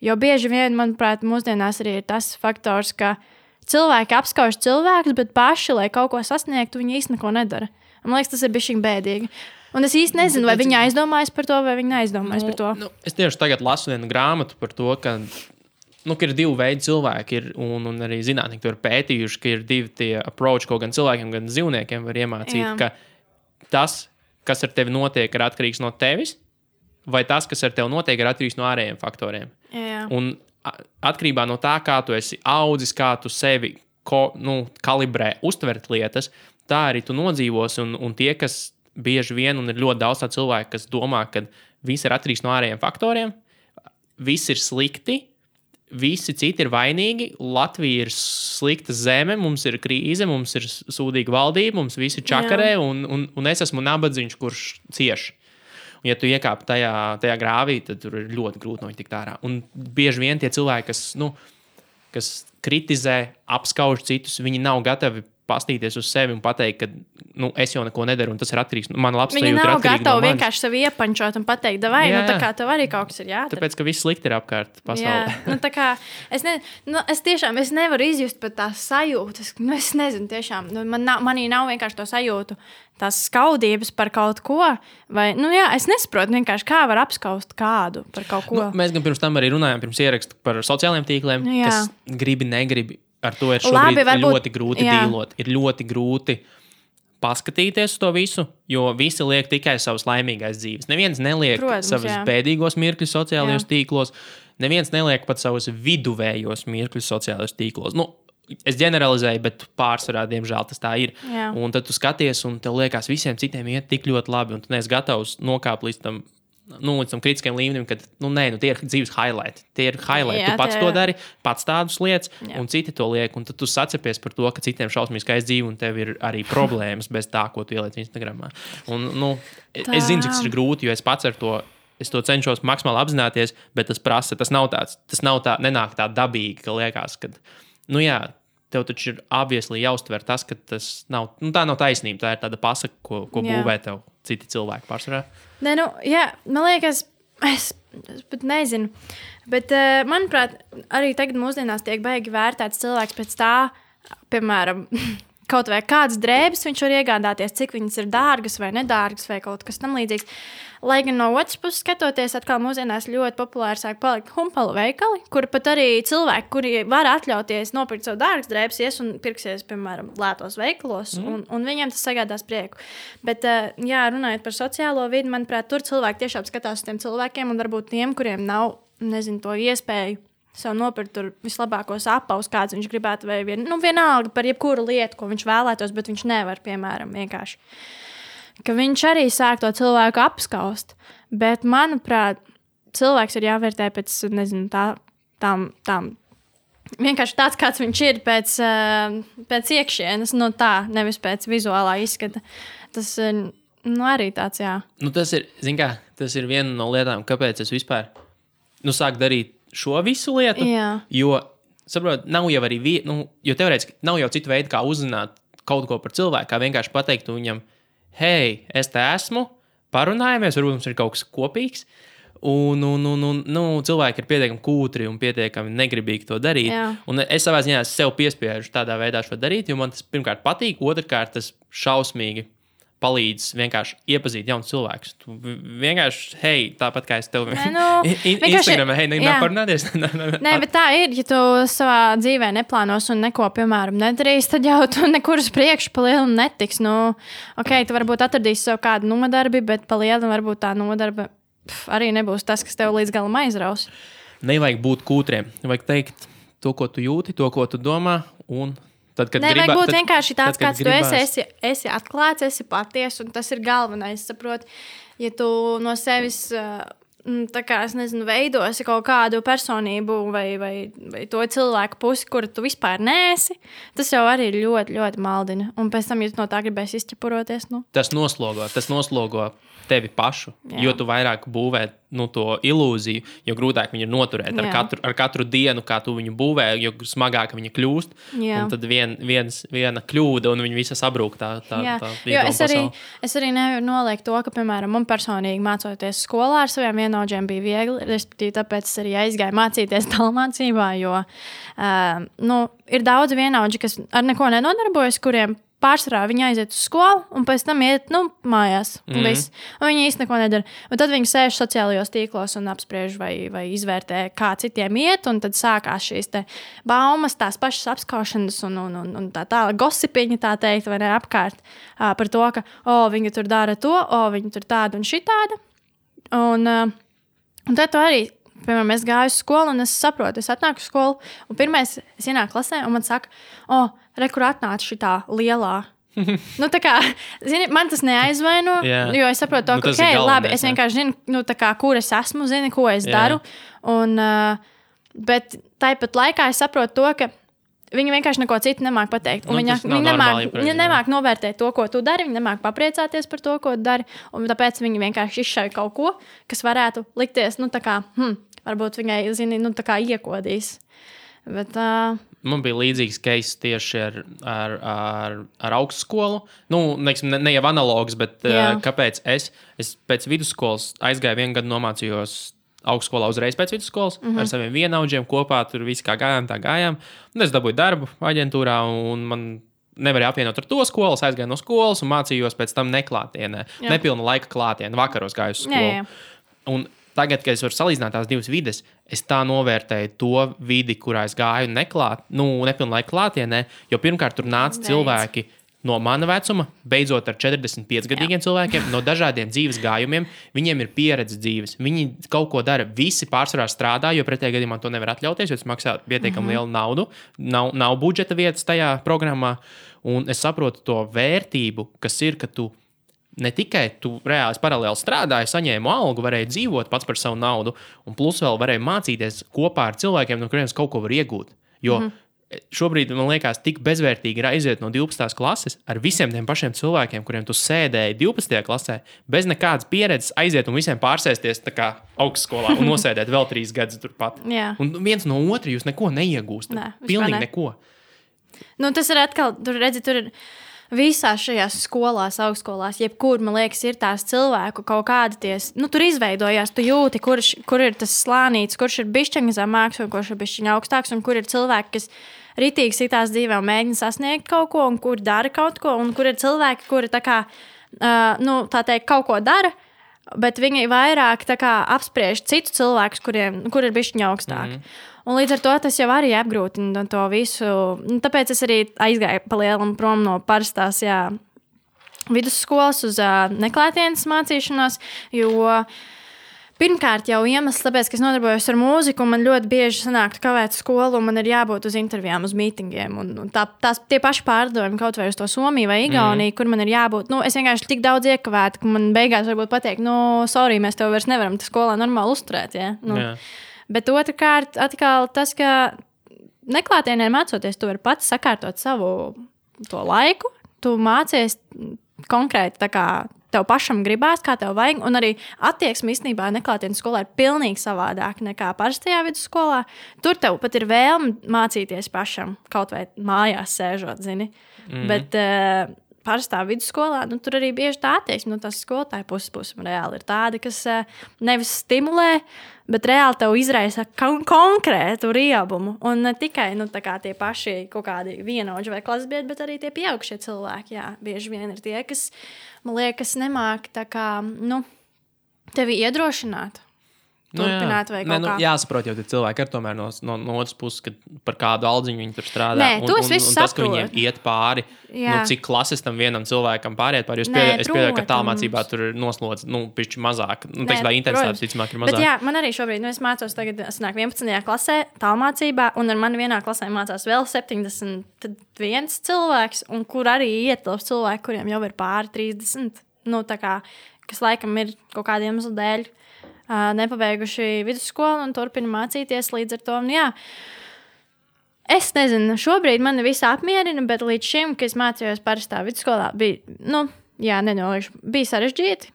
[SPEAKER 2] Jo bieži vien, manuprāt, mūsdienās arī ir tas faktors, ka cilvēki apskauž cilvēkus, bet paši, lai kaut ko sasniegtu, viņi īstenībā neko nedara. Man liekas, tas ir bijis bēdīgi. Un es īsti nezinu, vai viņi aizdomājas par to, vai viņi neaizdomājas par to.
[SPEAKER 1] Nu, es tieši tagad lasu vienu grāmatu par to, ka, nu, ka ir divi veidi cilvēki, ir, un, un arī zinātnīgi to ir pētījuši, ka ir divi tie approach, ko gan cilvēkiem, gan dzīvniekiem var iemācīt.
[SPEAKER 2] Jā.
[SPEAKER 1] Ka tas, kas ar tevi notiek, ir atkarīgs no tevis, vai tas, kas ar tevi notiek, ir atkarīgs no ārējiem faktoriem.
[SPEAKER 2] Jā, jā.
[SPEAKER 1] Un atkarībā no tā, kā tu esi audzis, kā tu sevi ko, nu, kalibrē, uztvert lietas, tā arī tu nodzīvos. Un, un tie, kas bieži vien, un ir ļoti daudz cilvēku, kas domā, ka viss ir atkarīgs no ārējiem faktoriem, viss ir slikti, visi citi ir vainīgi. Latvija ir slikta zeme, mums ir krīze, mums ir sūdīga valdība, mums visi čakarē, un, un, un es esmu nabadzīgs, kurš cieš. Ja tu iekāp tajā, tajā grāvī, tad tur ir ļoti grūti no viņa tikt ārā. Un bieži vien tie cilvēki, kas, nu, kas kritizē, apskauž citus, viņi nav gatavi pastīties uz sevi un pateikt, ka nu, es jau neko nedaru, un tas ir atkarīgs no manas labsajūtas.
[SPEAKER 2] Viņi nav gatavi
[SPEAKER 1] no
[SPEAKER 2] no vienkārši sevi iepančot un pateikt, vai nu, tā kā tev arī kaut kas ir jādara.
[SPEAKER 1] Tāpēc, ka viss slikti ir apkārt pasaulē.
[SPEAKER 2] nu, kā es, ne, nu, es tiešām es nevaru izjust pat tās sajūtas. Nu, es nezinu, tiešām nu, man nav, manī nav vienkārši to sajūtu, tās skaudības par kaut ko. Vai, nu, jā, es nesaprotu vienkārši, kā var apskaust kādu par kaut ko.
[SPEAKER 1] Nu, mēs gan pirms tam arī runājām, pirms ieraksta par sociālajiem tīkliem,
[SPEAKER 2] Nu, jā.
[SPEAKER 1] kas gribi, negribi. Ar to ir
[SPEAKER 2] Labi,
[SPEAKER 1] šobrīd
[SPEAKER 2] varbūt-
[SPEAKER 1] ļoti grūti
[SPEAKER 2] jā.
[SPEAKER 1] dīlot. Ir ļoti grūti paskatīties uz to visu, jo visi liek tikai savas laimīgās dzīves. Neviens neliek
[SPEAKER 2] Protams,
[SPEAKER 1] savus
[SPEAKER 2] jā.
[SPEAKER 1] bēdīgos mirkļus sociālajos
[SPEAKER 2] Jā.
[SPEAKER 1] tīklos, neviens neliek pat savus viduvējos mirkļus sociālajos tīklos. Nu, Es ģeneralizēju, bet pārsvarā, diemžēl, tas tā ir.
[SPEAKER 2] Jā.
[SPEAKER 1] Un tad tu skaties, un tev liekas, visiem citiem iet tik ļoti labi, un tu neesi gatavs nokāpt līdz tam, nu, līdz tam kritiskam līmenim, kad, nu, nē, nu, tie ir dzīves highlight. Tie ir highlight.
[SPEAKER 2] Jā,
[SPEAKER 1] tu pats
[SPEAKER 2] tie-
[SPEAKER 1] to dari, pats tādus lietas,
[SPEAKER 2] Jā.
[SPEAKER 1] Jā. un citi to liek. Un tad tu sacepies par to, ka citiem šausmīgi skaisti dzīve, un tev ir arī problēmas bez tā, ko tu ieliec Instagram. Un, nu, tā. Es zinu, cik tas ir grūti, jo es pats ar to. Es to cenšos maksimāli apzināties, bet tas prasa. Tas nav tāds, tas nav tā, nenāk tā dabīgi, ka liekas, ka, nu jā, tev taču ir obviously jāuztver tas, ka tas nav, nu, tā nav taisnība. Tā ir tāda pasaka, ko, ko
[SPEAKER 2] Jā.
[SPEAKER 1] būvē tev citi cilvēki pārsvarā.
[SPEAKER 2] Nē, nu, jā, man liekas, es, es pat nezinu. Bet, uh, manuprāt, arī tagad mūsdienās tiek baigi vērtēts cilvēks pēc tā, piemēram, kaut vai kādas drēbes viņš var iegādāties, cik viņas ir dārgas vai nedārgas vai kaut kas tamlīdzīgs. Lai gan no otras puses skatoties, atkal mūsdienās ļoti populāri sāk palikt humpalu veikali, kur pat arī cilvēki, kuri var atļauties nopirkt savu dārgas drēbes, ies un pirksies, piemēram, lētos veikalos, mm. un, un viņiem tas sagādās prieku. Bet, eh, jā, runājot par sociālo vidi, manuprāt, tur cilvēki tiešām skatās uz tiem cilvēkiem, un varbūt tiem, kuriem nav, nezinu, to iespēju. Sev nopirkt vislabākos apavus, kāds viņš gribētu, vai vien, nu, vienalga par jebkuru lietu, ko viņš vēlētos, bet viņš nevar, piemēram, vienkārši ka viņš arī sāk to cilvēku apskaust. Bet, manuprāt, cilvēks ir jāvērtē pēc nezinu, tā, tām, tām. Vienkārši tāds, kāds viņš ir pēc, eh, pēc iekšienes, no tā, nevis pēc vizuālā izskata. Tas ir nu, arī tāds, jā.
[SPEAKER 1] Nu, tas, ir, kā, tas ir viena no lietām, kāpēc es vispār nu, sāku darīt šo visu lietu.
[SPEAKER 2] Jā.
[SPEAKER 1] Jo, saprot, nav jau arī, vie, nu, jo teorētiski nav jau citu veidu, kā uzzināt kaut ko par cilvēku, kā vienkārši pateikt viņam, hei, es te esmu, parunājamies, varbūt mums ir kaut kas kopīgs. Un, un, un, un nu, cilvēki ir pietiekami kūtri un pietiekami negribīgi to darīt. Es savā ziņā sev piespiežu tādā veidā šo darīt, jo man tas pirmkārt patīk, otrkārt tas šausmīgi palīdz vienkārši iepazīt jaunus cilvēkus. Tu vi- vienkārši, hei, tāpat kā es tev
[SPEAKER 2] nu, vienkārši-
[SPEAKER 1] Instagramā, hei,
[SPEAKER 2] jā.
[SPEAKER 1] negribam parunāties.
[SPEAKER 2] Nē, bet tā ir. Ja tu savā dzīvē neplānos un neko, piemēram, nedarīsi, tad jau tu nekur uz priekšu pa lielu netiks. Nu, ok, tu varbūt atradīsi sev kādu nodarbi, bet pa lielu varbūt tā nodarbe pf, arī nebūs tas, kas tev līdz galam aizraus.
[SPEAKER 1] Nevajag būt kūtriem. Vajag teikt to, ko tu jūti, to, ko tu domā. Un tad, kad
[SPEAKER 2] Nē, vajag
[SPEAKER 1] gribā-
[SPEAKER 2] būt
[SPEAKER 1] tad-
[SPEAKER 2] vienkārši tāds,
[SPEAKER 1] tad,
[SPEAKER 2] kāds tu esi,
[SPEAKER 1] gribās-
[SPEAKER 2] esi. Esi atklāts, esi patiesa, un tas ir galvenais. Saprot, ja tu no sevis. Mm, Tā kā es nezinu, veidosi kaut kādu personību vai, vai, vai to cilvēku pusi, kuru tu vispār neesi. Tas jau arī ļoti, ļoti maldina. Un pēc tam, ja no tā gribēsi izķepuroties, nu,
[SPEAKER 1] tas noslogo, tas noslogo tevi pašu.
[SPEAKER 2] Jā.
[SPEAKER 1] Jo tu vairāk būvē nu, to ilūziju, jo grūtāk viņu noturēt. Ar katru, ar katru dienu, kā tu viņu būvē, jo smagāk viņa kļūst. Tad vien, viens, viena kļūda, un viņa visa sabrūk. Tā, tā,
[SPEAKER 2] Jā,
[SPEAKER 1] tā
[SPEAKER 2] es arī,
[SPEAKER 1] pasaule.
[SPEAKER 2] es arī nevaru noliegt to, ka, piemēram, man personīgi mācoties skolā ar saviem vienaudžiem bija viegli. Respektīvi, tāpēc es arī aizgāju mācīties tālmācībā, jo uh, nu, ir daudz vienaudži, kas ar neko nenodarbojas, kuriem pārsvarā viņi aiziet uz skolu un pēc tam iet nu, mājās. Mm
[SPEAKER 1] Mhm.
[SPEAKER 2] -hmm. Un viņi īstenībā neko nedara. Un tad viņi sēž sociālajos tīklos un apspriež vai, vai izvērtē, kā citiem iet. Un tad sākās šīs baumas, tās pašas apskaušanas un, un, un, un tā tālāk, gosipiņa, tā teikt, vai ne apkārt ā, par to, ka o, viņi tur dara to, o, viņi tur tāda un šitāda. Un, ā, un tad tu arī. Piemēram, es gāju uz skolu, un es saprotu, es atnāku uz skolu, un pirmais es ienāku klasē, un man saka, oh, re, kur atnāca šī lielā. nu, kā, zini, man tas neaizvaino,
[SPEAKER 1] Jā.
[SPEAKER 2] jo es saprotu, to,
[SPEAKER 1] Nu,
[SPEAKER 2] ka,
[SPEAKER 1] ir
[SPEAKER 2] okay, labi, es vienkārši zinu, nu, kā, kur es esmu, zinu, ko es
[SPEAKER 1] Jā.
[SPEAKER 2] daru. Un, uh, Bet tāpat laikā es saprotu to, ka viņi vienkārši neko citu nemāķi pateikt.
[SPEAKER 1] Nu,
[SPEAKER 2] viņa viņa nemāķi nemāk novērtēt to, ko tu dari. Viņa nemāķi papriecāties par to, ko dari. Tāpēc viņi vienkārši izšauja kaut ko, kas varētu likties, nu, tā kā, hm, varbūt viņai, zini, nu, tā kā iekodīs. Bet, uh,
[SPEAKER 1] Man bija līdzīgs case tieši ar, ar, ar, ar augstskolu. Nu, neksim, ne, ne jau analogs, bet uh,
[SPEAKER 2] Jā.
[SPEAKER 1] kāpēc es, es pēc vidusskolas aizgāju vienu gadu nomācījos augstskolā uzreiz pēc vidusskolas mm -hmm. ar saviem vienaudžiem kopā. Tur viss kā gājām, tā gājām. Un es dabūju darbu aģentūrā, un man nevarēja apvienot ar to skolu. Es aizgāju no skolas un mācījos pēc tam neklātienē.
[SPEAKER 2] Jā.
[SPEAKER 1] Nepilna laika klātienē, vakaros gāju uz
[SPEAKER 2] jā,
[SPEAKER 1] skolu.
[SPEAKER 2] jā.
[SPEAKER 1] Un tagad, kad es varu salīdzināt tās divas vidas, es tā novērtēju to vidi, kurā es gāju neklāt, nu, nepilnlaika klātienē. Jo pirmkārt, tur nāca
[SPEAKER 2] Beidz.
[SPEAKER 1] cilvēki no mana vecuma, beidzot ar 45 gadiem cilvēkiem, no dažādiem dzīves gājumiem. Viņiem ir pieredze dzīves. Viņi kaut ko dara. Visi pārsvarā strādā, jo pretējā gadījumā to nevar atļauties, jo tas maksā pietiekami mm -hmm. lielu naudu. Nav, nav budžeta vietas tajā programmā. Un es saprotu to vērtību, kas ir, ka tu ne tikai tu reāli paralēli strādāji, saņēmi algu, varēji dzīvot pats par savu naudu, un plus vēl varēji mācīties kopā ar cilvēkiem, no kuriem kaut ko var iegūt. Jo mm -hmm. šobrīd man liekas, tik bezvērtīgi ir aiziet no 12. klases ar visiem tiem pašiem cilvēkiem, kuriem tu sēdēji 12. klasē, bez nekādas pieredzes, aiziet un visiem pārsēsties augstskolā un nosēdēt vēl trīs gadus turpat.
[SPEAKER 2] Jā.
[SPEAKER 1] Un viens no otra jūs neko neiegūstat.
[SPEAKER 2] Nē,
[SPEAKER 1] Pilnīgi
[SPEAKER 2] ne.
[SPEAKER 1] neko.
[SPEAKER 2] Nu, tas ir atkal, tur redzi, tur ir visās šajās skolās, augstskolās, jebkur, man liekas, ir tās cilvēku kaut kādi ties, nu, tur izveidojās, tu jūti, kurš, kur ir tas slānīts, kurš ir bišķiņa zemāks un kurš ir bišķiņa augstāks, un kur ir cilvēki, kas ritīgi sitās dzīvē mēģina sasniegt kaut ko, un kur dara kaut ko, un kur ir cilvēki, kuri tā kā, uh, nu, tā teikt, kaut ko dara. Bet viņi vairāk kā, apspriež citus cilvēkus, kuriem kur ir bijuši augstāki. Mm -hmm. Un līdz ar to tas jau arī apgrūtina to visu. Un Tāpēc es arī aizgāju pa lielam prom no parastās jā, vidusskolas uz uh, neklātienes mācīšanos. Jo pirmkārt jau iemesls, tāpēc, ka es nodarbojos ar mūziku, man ļoti bieži sanāk kavēt skolu, un man ir jābūt uz intervijām, uz mītingiem. Un, un tā, tās tie paši pārdevumi kaut vai uz to Somiju vai Igauniju, mm. kur man ir jābūt. Nu, es vienkārši tik daudz iekavēju, ka man beigās varbūt pateikt, no, sorry, mēs tev vairs nevaram skolā normāli uzturēt. Ja? Nu,
[SPEAKER 1] Jā.
[SPEAKER 2] Bet otrkārt, atkal tas, ka neklātienē mācoties, tu vari pats sakārtot savu laiku. Tu mācies konkrēti tā kā tev pašam gribās, kā tev vajag. Un arī attieksme īstenībā neklātienes skolā ir pilnīgi savādāka nekā parastajā vidusskolā. Tur tev pat ir vēlme mācīties pašam, kaut vai mājās sēžot, zini. Mm -hmm. Bet, uh, Parastā vidusskolā, nu, tur arī bieži tā attieksme no tās skolotāja puses, puses reāli ir tāda, kas uh, nevis stimulē, bet reāli tev izraisa kon konkrētu riebumu. Un ne tikai nu, tie paši kaut kādi vienaudži vai klasbiedri, bet arī tie pieaugušie cilvēki. Jā, bieži vien ir tie, kas man liekas, nemāk kā nu, tevi iedrošināt. Turpināt vai
[SPEAKER 1] Nē,
[SPEAKER 2] kaut
[SPEAKER 1] nu,
[SPEAKER 2] kā.
[SPEAKER 1] jāsaprot, jau tie cilvēki ir tomēr no, no, no otras puses, ka par kādu aldziņu viņi tur strādā.
[SPEAKER 2] Nē,
[SPEAKER 1] un,
[SPEAKER 2] to es
[SPEAKER 1] un,
[SPEAKER 2] visu
[SPEAKER 1] un tas, ka viņiem iet pāri,
[SPEAKER 2] Jā.
[SPEAKER 1] nu, cik klases tam vienam cilvēkam pāriet pāri.
[SPEAKER 2] Nē,
[SPEAKER 1] pieļauju, es pieļauju ka
[SPEAKER 2] protams.
[SPEAKER 1] tālmācībā tur ir noslodzīts, nu, pišķi mazāk. Nu, tā intensitāte,
[SPEAKER 2] protams.
[SPEAKER 1] ticamāk, ir
[SPEAKER 2] Bet
[SPEAKER 1] mazāk.
[SPEAKER 2] jā, man arī šobrīd, nu, es mācos tagad, es nāku 11. klasē, tālmācībā, un ar mani vienā klasē mācās vēl 71 cilvēks, un kur arī ietilpst cilvēki, kuriem jau ir pāri 30. Nu, tā kā, kas laikam ir kaut kādiem iemeslu dēļ uh, nepabeiguši vidusskolu un turpina mācīties līdz ar to. Nu, jā, Es nezinu, šobrīd man viss apmierina, bet līdz šim, kad es mācījos parastā vidusskolā, bija, nu, jā, nenoliekšu, bija sarežģīti.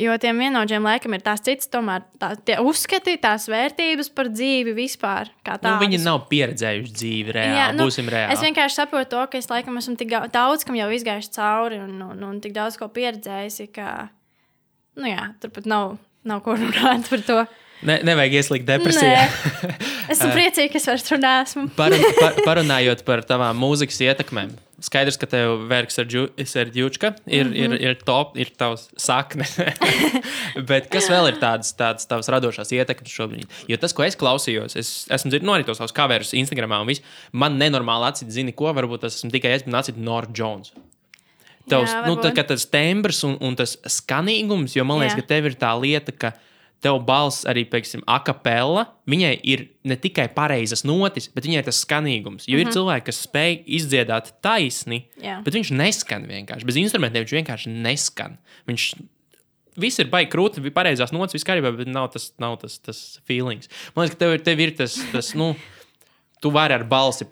[SPEAKER 2] Jo tiem vienotiem laikam ir tās citas, tomēr tā, uzskati, tās vērtības par dzīvi vispār.
[SPEAKER 1] Nu, viņi nav pieredzējuši dzīvi reāli. Jā, nu, būsim reāli.
[SPEAKER 2] Es vienkārši saprotu to, ka es laikam esmu tik daudz, kam jau izgājuši cauri un, un, un tik daudz ko pieredzējusi, ka, nu jā, turpat nav, nav ko runāt par to.
[SPEAKER 1] Ne, nevajag ieslīgt depresijā.
[SPEAKER 2] Esmu priecīga, ka es vairs tur neesmu.
[SPEAKER 1] Parun, par, parunājot par tavām mūzikas ietekmēm. Skaidrs, ka tev vērks ar ģūčka ir, mm -hmm. ir, ir top, ir tavs sakne. Bet kas vēl ir tādas, tādas tavas radošās ietekmes šobrīd? Jo tas, ko es klausījos, es esmu dzirdējis, no arī tos savus coverus Instagram un viss. Man nenormāli acīt, zini, ko varbūt tas esmu tikai es, man acīt Nord Jones. Tavs,
[SPEAKER 2] Jā,
[SPEAKER 1] nu, tā,
[SPEAKER 2] varbūt.
[SPEAKER 1] tas tembrs un, un tas skanīgums, jo man liekas,
[SPEAKER 2] Jā.
[SPEAKER 1] ka tev ir tā lieta, ka tev balss arī, piemēram, akapela, viņai ir ne tikai pareizas notis, bet viņai ir tas skanīgums. Jo mm -hmm. ir cilvēki, kas spēj izdziedāt taisni,
[SPEAKER 2] Jā.
[SPEAKER 1] bet viņš neskan vienkārši. Bez instrumentiem viņš vienkārši neskan. Viņš viss ir baigi krūti, bija pareizās nots, viss kārībā, bet nav tas, nav tas, tas feelings. Man liekas, ka tev, ir- tev ir tas, tas nu, tu vari ar balsi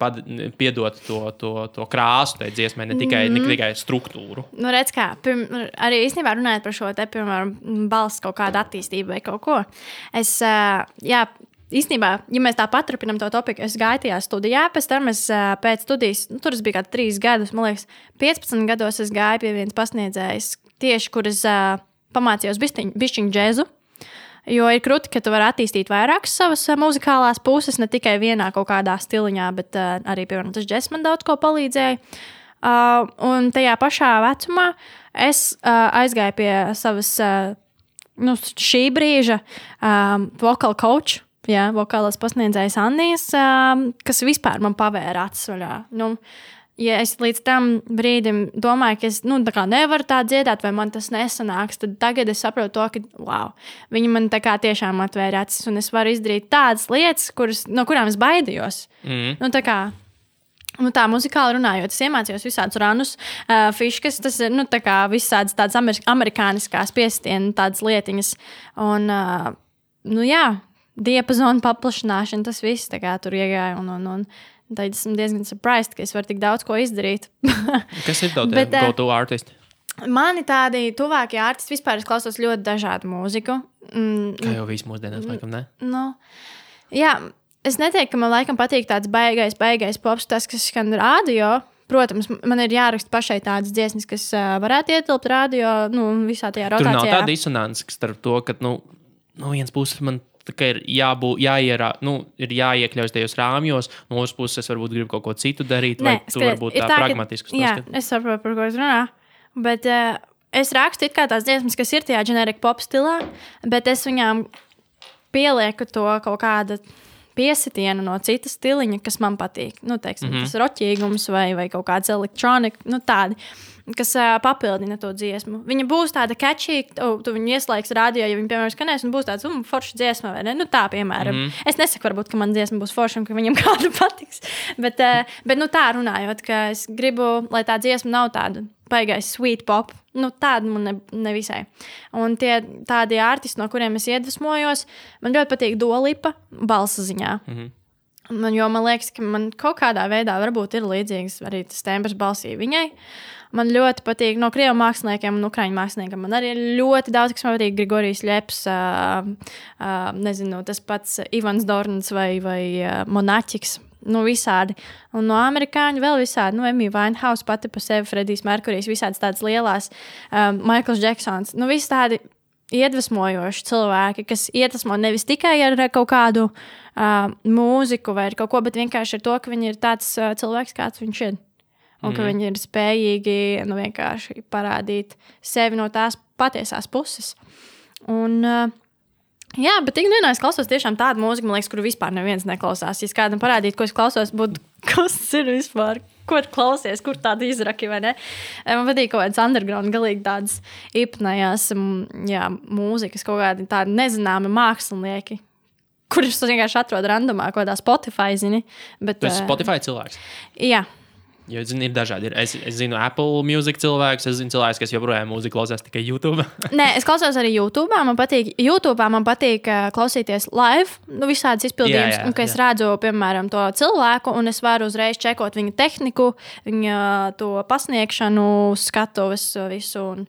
[SPEAKER 1] piedot to, to, to krāsu tai dziesmai, ne tikai, mm ne tikai struktūru.
[SPEAKER 2] Nu, redz, kā, pirm, arī īstenībā runājot par šo te, piemēram, balss kaut kādu attīstību vai kaut ko. Es, jā, īstenībā, ja mēs tā paturpinām to topiku, es gāju tajā studijā, pēc tam es pēc studijas, nu, tur es biju kā trīs gadus, man liekas, 15 gados es gāju pie vienas pasniedzējas, tieši kur es uh, pamācījos bišķiņu džēzu. Jo ir krūti, ka tu vari attīstīt vairākas savas uh, muzikālās puses, ne tikai vienā kaut kādā stiliņā, bet uh, arī, piemēram, tas džeks man daudz ko palīdzēja. Uh, un tajā pašā vecumā es uh, aizgāju pie savas uh, nu, šī brīža um, vokāla coach. Jā, vokālās pasniedzējas Annijas, um, kas vispār man pavēra acis vaļā. Nu, ja es līdz tam brīdim domāju, ka es nu, tā nevaru tā dziedāt, vai man tas nesanāks, tad tagad es saprotu, to, ka wow, viņi man tā kā tiešām atvēra acis, un es varu izdarīt tādas lietas, kuras, no kurām es baidījos.
[SPEAKER 1] Mm.
[SPEAKER 2] Nu, tā kā Nu, tā muzikāli runājot, es iemācījos visādus ranus, uh, fiškas, tas ir nu, tā kā visādas tādas amer amerikāniskās piestienas, tādas lietiņas. Un, uh, nu, jā, diapazona paplašināšana, tas viss kā tur iegāja. Un, un, un, Tad esmu diezgan surprised, ka es varu tik daudz ko izdarīt.
[SPEAKER 1] Kas ir tavs
[SPEAKER 2] eh,
[SPEAKER 1] go-to artists?
[SPEAKER 2] Mani tādi tuvākie artisti vispār es klausos ļoti dažādu mūziku. Mm,
[SPEAKER 1] Kā jau viss mūsdienās, laikam, ne?
[SPEAKER 2] Nu, jā, es neteiktu, ka man laikam patīk tāds baigais, baigais pops, tas, kas skan radio. Protams, man ir jāraksta pašai tādas dziesmas, kas uh, varētu ietilpt radio, nu, visā tajā
[SPEAKER 1] Tur nav
[SPEAKER 2] rotācijā.
[SPEAKER 1] tā disonance starp to, ka nu, no vienas puses man ir jābūt, jāierā, nu, ir jāiekļaujas tajos rāmjos, no otras puses es varbūt gribu kaut ko citu darīt, vai tu varbūt
[SPEAKER 2] ir
[SPEAKER 1] tā,
[SPEAKER 2] ka-
[SPEAKER 1] pragmatiski
[SPEAKER 2] Jā, es saprotu, par ko es runāju. Bet uh, es rakstu tās dziesmas, kas ir tajā ģenerika pop stilā, bet es viņām pielieku to kaut kādu piesitienu no citas stiliņa, kas man patīk. Nu, teiksim, mm. -hmm. Tas roķīgums vai, vai kaut kāds elektronika, nu, tādi. Kas uh, papildina to dziesmu. Viņa būs tāda catchy, tu, tu viņu ieslēgs rādījā, ja viņa, piemēram, skanēs, un būs tāds um, foršs dziesma, vai ne? Nu, tā, piemēram. Mm -hmm. Es nesaku, varbūt, ka man dziesma būs forša un ka viņam kāda patiks. Bet, uh, bet nu, tā runājot, ka es gribu, lai tā dziesma nav tāda baigais sweet pop. Nu, tāda man ne, nevisai. Un tie tādi artisti, no kuriem es iedvesmojos, man ļoti patīk Dolipa balss ziņā. Mm -hmm. Man, jo man liekas, ka man kaut kādā veidā varbūt ir līdzīgs arī tas tembrs balsī viņai. Man ļoti patīk no krievu māksliniekiem un ukrāņu māksliniekiem. Man arī ļoti daudz, kas man patīk. Grigorijs Leps, uh, uh, nezinu, tas pats Ivans Dorns vai, vai uh, Monaķis. Nu, visādi. Un no amerikāņu vēl visādi. Nu, Emīļa Vainhausa pati par sevi, Fredijs Merkurijs, visādas tādas lielas, um, Maikls Džeksons. Nu, visi tādi iedvesmojoši cilvēki, kas iedvesmo nevis tikai ar kaut kādu uh, mūziku vai kaut ko, bet vienkārši ar to, ka viņi ir tāds uh, cilvēks, kāds viņš ir. Un mm. ka viņi ir spējīgi nu, vienkārši parādīt sevi no tās patiesās puses. Un, uh, jā, bet ikdienā es klausos tiešām tādu mūziku, liekas, kuru vispār neviens neklausās. Ja kādam parādītu, ko es klausos, būtu kas ir vispār. Ko klausies, kur tāda izraki vai ne? Eh, Man patīk kaut kādas underground, galīgi tādas īpatnējās mm, jā, mūzikas, kaut kādi tādi nezināmi mākslinieki, tu vienkārši atrod randomā, kaut kādā Spotify, zini. Bet,
[SPEAKER 1] Tu esi
[SPEAKER 2] eh,
[SPEAKER 1] Spotify cilvēks.
[SPEAKER 2] Jā,
[SPEAKER 1] Jo, zini, ir dažādi. Ir, es, es zinu, Apple Music cilvēks, es zinu, cilvēks, kas joprojām mūziku klausās tikai YouTube.
[SPEAKER 2] Nē, es klausos arī YouTube. Man patīk, YouTube man patīk uh, klausīties live, nu, visādas izpildījumus,
[SPEAKER 1] jā,
[SPEAKER 2] un ka es
[SPEAKER 1] jā.
[SPEAKER 2] redzu, piemēram, to cilvēku, un es varu uzreiz čekot viņa tehniku, viņa to pasniegšanu, skatuves, visu. Un,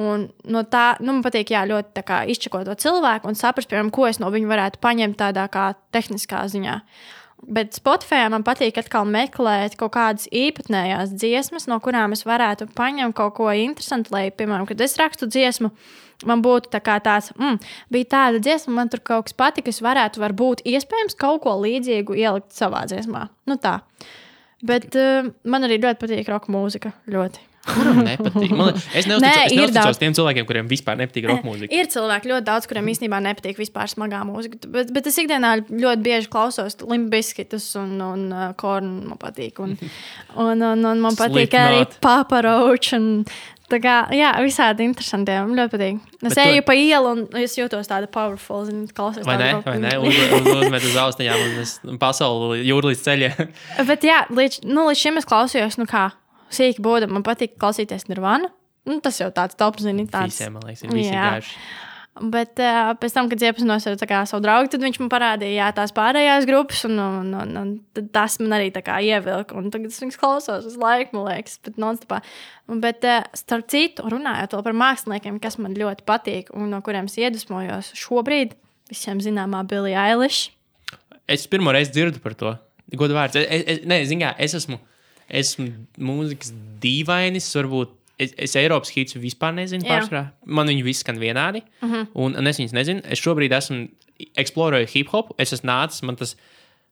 [SPEAKER 2] Un no tā, nu, man patīk, jā, ļoti izčakot to cilvēku un saprast, piemēram, ko es no viņa varētu paņemt tādā kā tehniskā ziņā. Bet Spotify man patīk atkal meklēt kaut kādas īpatnējās dziesmas, no kurām es varētu paņemt kaut ko interesantu. Lai, piemēram, kad es rakstu dziesmu, man būtu tā tāds, mm, bija tāda dziesma, man tur kaut kas patika, es varētu, varbūt, iespējams, kaut ko līdzīgu ielikt savā dziesmā. Nu, tā. Bet uh, man arī ļoti patīk roka mūzika. Ļoti.
[SPEAKER 1] Kuram nepatīk? Man, es neuzticos,
[SPEAKER 2] daudz.
[SPEAKER 1] tiem cilvēkiem, kuriem vispār nepatīk roka mūzika.
[SPEAKER 2] Ir cilvēki ļoti daudz, kuriem īstenībā nepatīk vispār smagā mūzika. Bet, bet es ikdienā ļoti bieži klausos limbiskitus un, un uh, kornu. Man patīk. Un, un, un, un man patīk arī
[SPEAKER 1] Slipknot.
[SPEAKER 2] paparauči. Tā kā, jā, visādi interesanti. Man ļoti patīk. Es
[SPEAKER 1] Bet
[SPEAKER 2] eju
[SPEAKER 1] tu-
[SPEAKER 2] pa ielu un es jūtos tāda powerful. Zinu, klausos
[SPEAKER 1] Vai ne? Vai ne? Uz, uz, uzmet uz austiņām un pasauli jūrlīs ceļā.
[SPEAKER 2] Bet jā, līdz, nu, līdz šim es klausījos, nu kā, sīki būda. Man patīk klausīties Nirvana. Nu, tas jau tāds top, zini, tāds.
[SPEAKER 1] Visiem, man liekas, ir visi gājuši.
[SPEAKER 2] Bet uh, pēc tam, kad iepazinos ar kā savu draugu, tad viņš man parādīja jā, tās pārējās grupas, un, un, un, un tas man arī kā ievilka. Un tagad es viņas klausos uz laiku, man liekas, bet non-stopā. Bet, uh, starp citu, runājot par māksliniekiem, kas man ļoti patīk un no kuriem es iedvesmojos šobrīd, visiem zināmā Billie Eilish.
[SPEAKER 1] Es pirmo reizi dzirdu par to. Godu vārds. Es, es, es, ne, zin kā, es esmu, esmu mūzikas dīvainis, varbūt. Es, es Eiropas hītus vispār nezinu. Pārsvarā. Man viņi visi skan vienādi. Uh
[SPEAKER 2] Mhm.
[SPEAKER 1] -huh. un, un es viņus nezinu. Es šobrīd esmu eksplorējis hip hop. Es esmu nācis, man tas,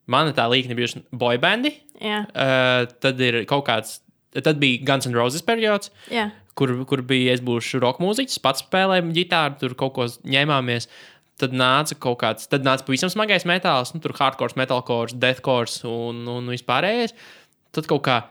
[SPEAKER 1] mana tā līnija bijusi boybandi.
[SPEAKER 2] Jā,
[SPEAKER 1] Uh, tad ir kaut kāds, tad bija Guns N' Roses periods.
[SPEAKER 2] jā.
[SPEAKER 1] kur, kur bija es būšu roka mūziķis, pats spēlēju ģitāru, tur kaut ko ņēmāmies. Tad nāca kaut kāds, tad nāca pavisam smagais metāls, nu, tur hardcore, metalcore, deathcore un, un vispārējais. Tad kaut kā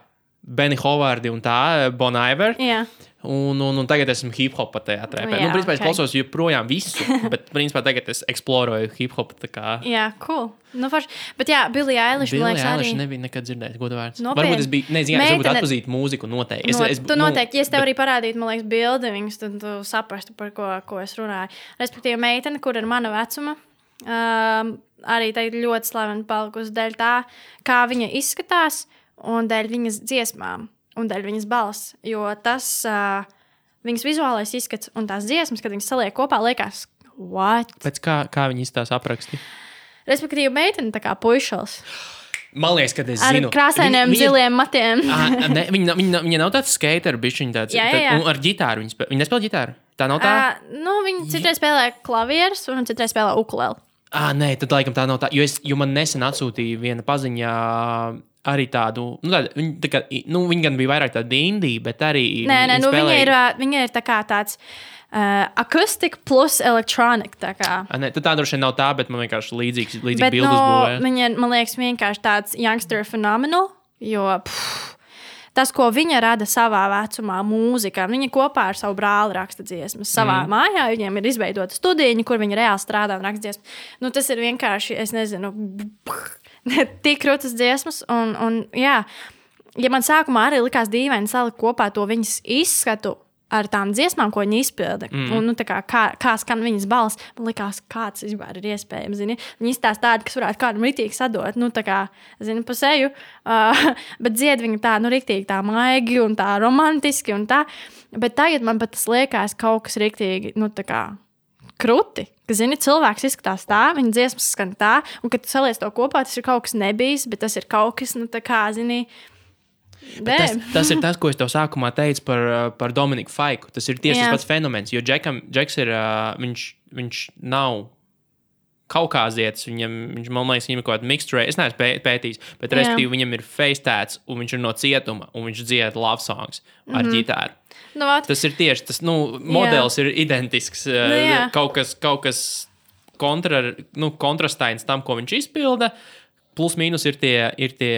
[SPEAKER 1] Benny Hovardi un tā, Bon Iver.
[SPEAKER 2] jā.
[SPEAKER 1] Un, un, un tagad esmu hip hop tajā trepē.
[SPEAKER 2] Jā,
[SPEAKER 1] Nu, principā es
[SPEAKER 2] ok.
[SPEAKER 1] klausos joprojām visu, bet principā tagad es eksplorēju hip hop. tā kā-
[SPEAKER 2] Jā, cool. Nu, forši. Bet jā, Billie Eilish, man
[SPEAKER 1] Billie
[SPEAKER 2] liekas,
[SPEAKER 1] Eilish
[SPEAKER 2] arī.
[SPEAKER 1] nebija nekad dzirdējis, godu vārds.
[SPEAKER 2] Nopietni?
[SPEAKER 1] Varbūt es biju, nezinu, es varbūt atpazītu mūziku noteikti.
[SPEAKER 2] Es, no, es, tu noteikti, ja es tev
[SPEAKER 1] bet-
[SPEAKER 2] arī parādītu, man liekas, bildi viņas, tad tu saprastu, par ko, ko es runāju. Respektīvi, meitene, kur ir mana vecuma, um, arī tā ir ļoti slavena palikusi dēļ tā, kā viņa izskatās un dēļ viņas dziesmām un dēļ viņas balss. Jo tas uh, viņas vizuālais izskats un tās dziesmas, kad viņas saliek kopā, liekas, what?
[SPEAKER 1] Pēc kā, kā viņi izstāsta apraksti?
[SPEAKER 2] Respektīvi, meitene tā kā puišals
[SPEAKER 1] Man liekas, ka es
[SPEAKER 2] ar
[SPEAKER 1] zinu.
[SPEAKER 2] krāsainiem,
[SPEAKER 1] Viņa- viņa-
[SPEAKER 2] ziliem matiem.
[SPEAKER 1] Ah, ne, viņa, nav- viņa, viņa nav tāds skater, bet viņa tāds. Un ar ģitāru. Viņa, spēl, viņa nespēlē ģitāru. Tā nav tā.
[SPEAKER 2] Uh, nu, viņa citreiz spēlē klavierus, un citreiz spēlē ukuleli.
[SPEAKER 1] Ah, nē, tad laikam tā nav tā. Jo, es, jo man nesen atsūtīja viena paziņa arī tādu. Nu, tāda, viņa, tā kā, nu, viņa gan bija vairāk tāda indija, bet arī.
[SPEAKER 2] Nē, nē, nu, viņa ir, viņa ir tā kā tāds uh, akustika plus elektronika. tā kā.
[SPEAKER 1] Nē, tad tā droši vien nav tā, bet man vienkārši līdzīgs, līdzīgs
[SPEAKER 2] Bet
[SPEAKER 1] bildes
[SPEAKER 2] no,
[SPEAKER 1] būvēja.
[SPEAKER 2] viņa man liekas, vienkārši tāds youngster phenomenal, jo pff, tas, ko viņa rada savā vecumā, mūzikā, viņa kopā ar savu brāli raksta dziesmas. Savā mm. mājā viņiem ir izveidota studija, kur viņi reāli strādā un raksta dziesmas. Nu, tas ir vienkārši, es nezinu, tik krūtis dziesmas. Un, un, jā, ja man sākumā arī likās dīvaini salikt kopā to viņas izskatu. Ar tām dziesmām, ko viņi izpilda. Mm. Un, nu, kā, kā, kā skan viņas balss, man liekas, kāds vispār ir iespējams. Zini? Viņi izstāsta tādu, kas varētu kādam rītīgi sadot, nu, tā kā, zini, pa seju. Uh, bet dzied viņa tā, nu, rītīgi tā maigi un tā romantiski un tā. Bet tagad man pat tas liekas kaut kas rītīgi, nu, tā kā krūti. Ka, zini, cilvēks izskatās tā, viņa dziesmas skan tā, un kad tu saliec to kopā, tas ir kaut kas nebijis, bet tas ir kaut kas, nu, tā kā, zini,
[SPEAKER 1] Tas, tas ir tas, ko es tev sākumā teicu par, uh, par Dominiku Faiku. Tas ir tieši
[SPEAKER 2] Jā.
[SPEAKER 1] tas pats fenomens. Jo Džekam, Džeks ir, uh, viņš, viņš nav kaukāzietis. Viņam, viņš, man liekas, viņam ir kaut kāda mikstura. Es neesmu pē- pētījis, bet
[SPEAKER 2] Jā.
[SPEAKER 1] respektīvi viņam ir feistēts, un viņš ir no cietuma, un viņš dzied love songs ar mm -hmm. ģitāru.
[SPEAKER 2] Nu, vat,
[SPEAKER 1] Tas ir tieši tas, nu, modelis ir identisks. uh,
[SPEAKER 2] Nu, jā.
[SPEAKER 1] kaut kas, kaut kas kontra, nu, kontrastains tam, ko viņš izpilda. Plus mīnus ir tie, ir tie,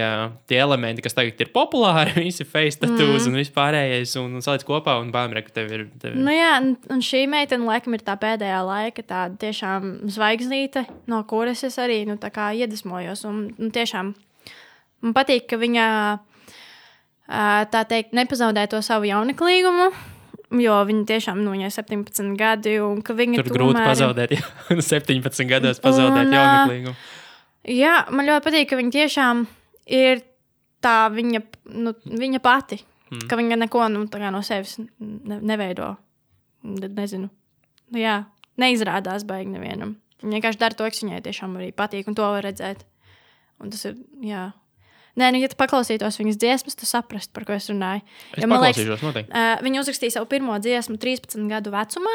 [SPEAKER 1] tie elementi, kas tagad ir populāri. Visi face tattoos mm. un vispārējais. Un, un saliec kopā, un bāzē, ka tev ir. Tev... ir.
[SPEAKER 2] Nu, jā, un- šī meitene, laikam, ir tā pēdējā laika, tāda tiešām zvaigznīte, no kuras es arī nu, iedvesmojos. Un, un tiešām man patīk, ka viņa tā teikt, nepazaudē to savu jauneklīgumu. Jo viņa tiešām nu, viņai ir 17 gadi, un ka viņa
[SPEAKER 1] Tur grūti
[SPEAKER 2] tomēr...
[SPEAKER 1] pazaudēt, ja 17 gados pazaudēt jauneklīgumu.
[SPEAKER 2] Jā, man ļoti patīk, ka viņa tiešām ir tā viņa, nu, viņa pati. Mm. Ka viņa neko nu, no sevis ne, neveido. Ne- Nezinu. Nu, jā, neizrādās baigi nevienam. Viņa vienkārši dara to, kas viņai tiešām arī patīk, un to var redzēt. Un tas ir. Jā. Nē, nu, ja tu klausītos viņas dziesmas, tu saprastu, par ko es runāju.
[SPEAKER 1] Es
[SPEAKER 2] Jo man liekas,
[SPEAKER 1] noteikti.
[SPEAKER 2] Uh, viņa uzrakstīja savu pirmo dziesmu 13 gadu vecumā.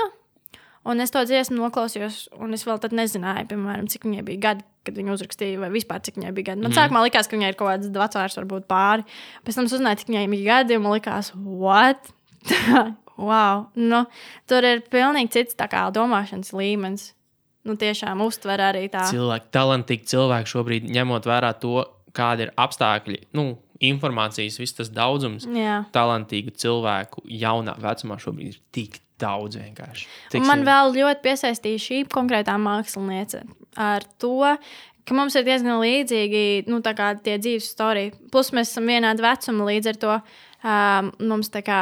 [SPEAKER 2] Un es to dziesmu noklausījos, un es vēl tad nezināju, piemēram, cik viņai bija gadi, kad viņa uzrakstīja, vai vispār cik viņai bija gadi. Man mm. sākumā likās, ka viņai ir kaut kāds vecāks, varbūt pāri. Pēc tam es uzzināju, cik viņai bija gadi, un man likās, what? wow! Nu, tur ir pilnīgi cits kā domāšanas līmenis. Nu, tiešām uztver arī tā.
[SPEAKER 1] cilvēki, talantīgi cilvēki šobrīd, ņemot vērā to, kāda ir apstākļi, nu, informācijas, viss tas daudzums,
[SPEAKER 2] Jā.
[SPEAKER 1] talantīgu cilvēku jaunā vecumā šobrīd ir tik daudz vienkārši.
[SPEAKER 2] Un man vēl ļoti piesaistīja šī konkrētā māksliniece ar to, ka mums ir diezgan līdzīgi nu, tie dzīves stāsti. Plus mēs esam vienādi vecuma līdz ar to. Um, mums tā kā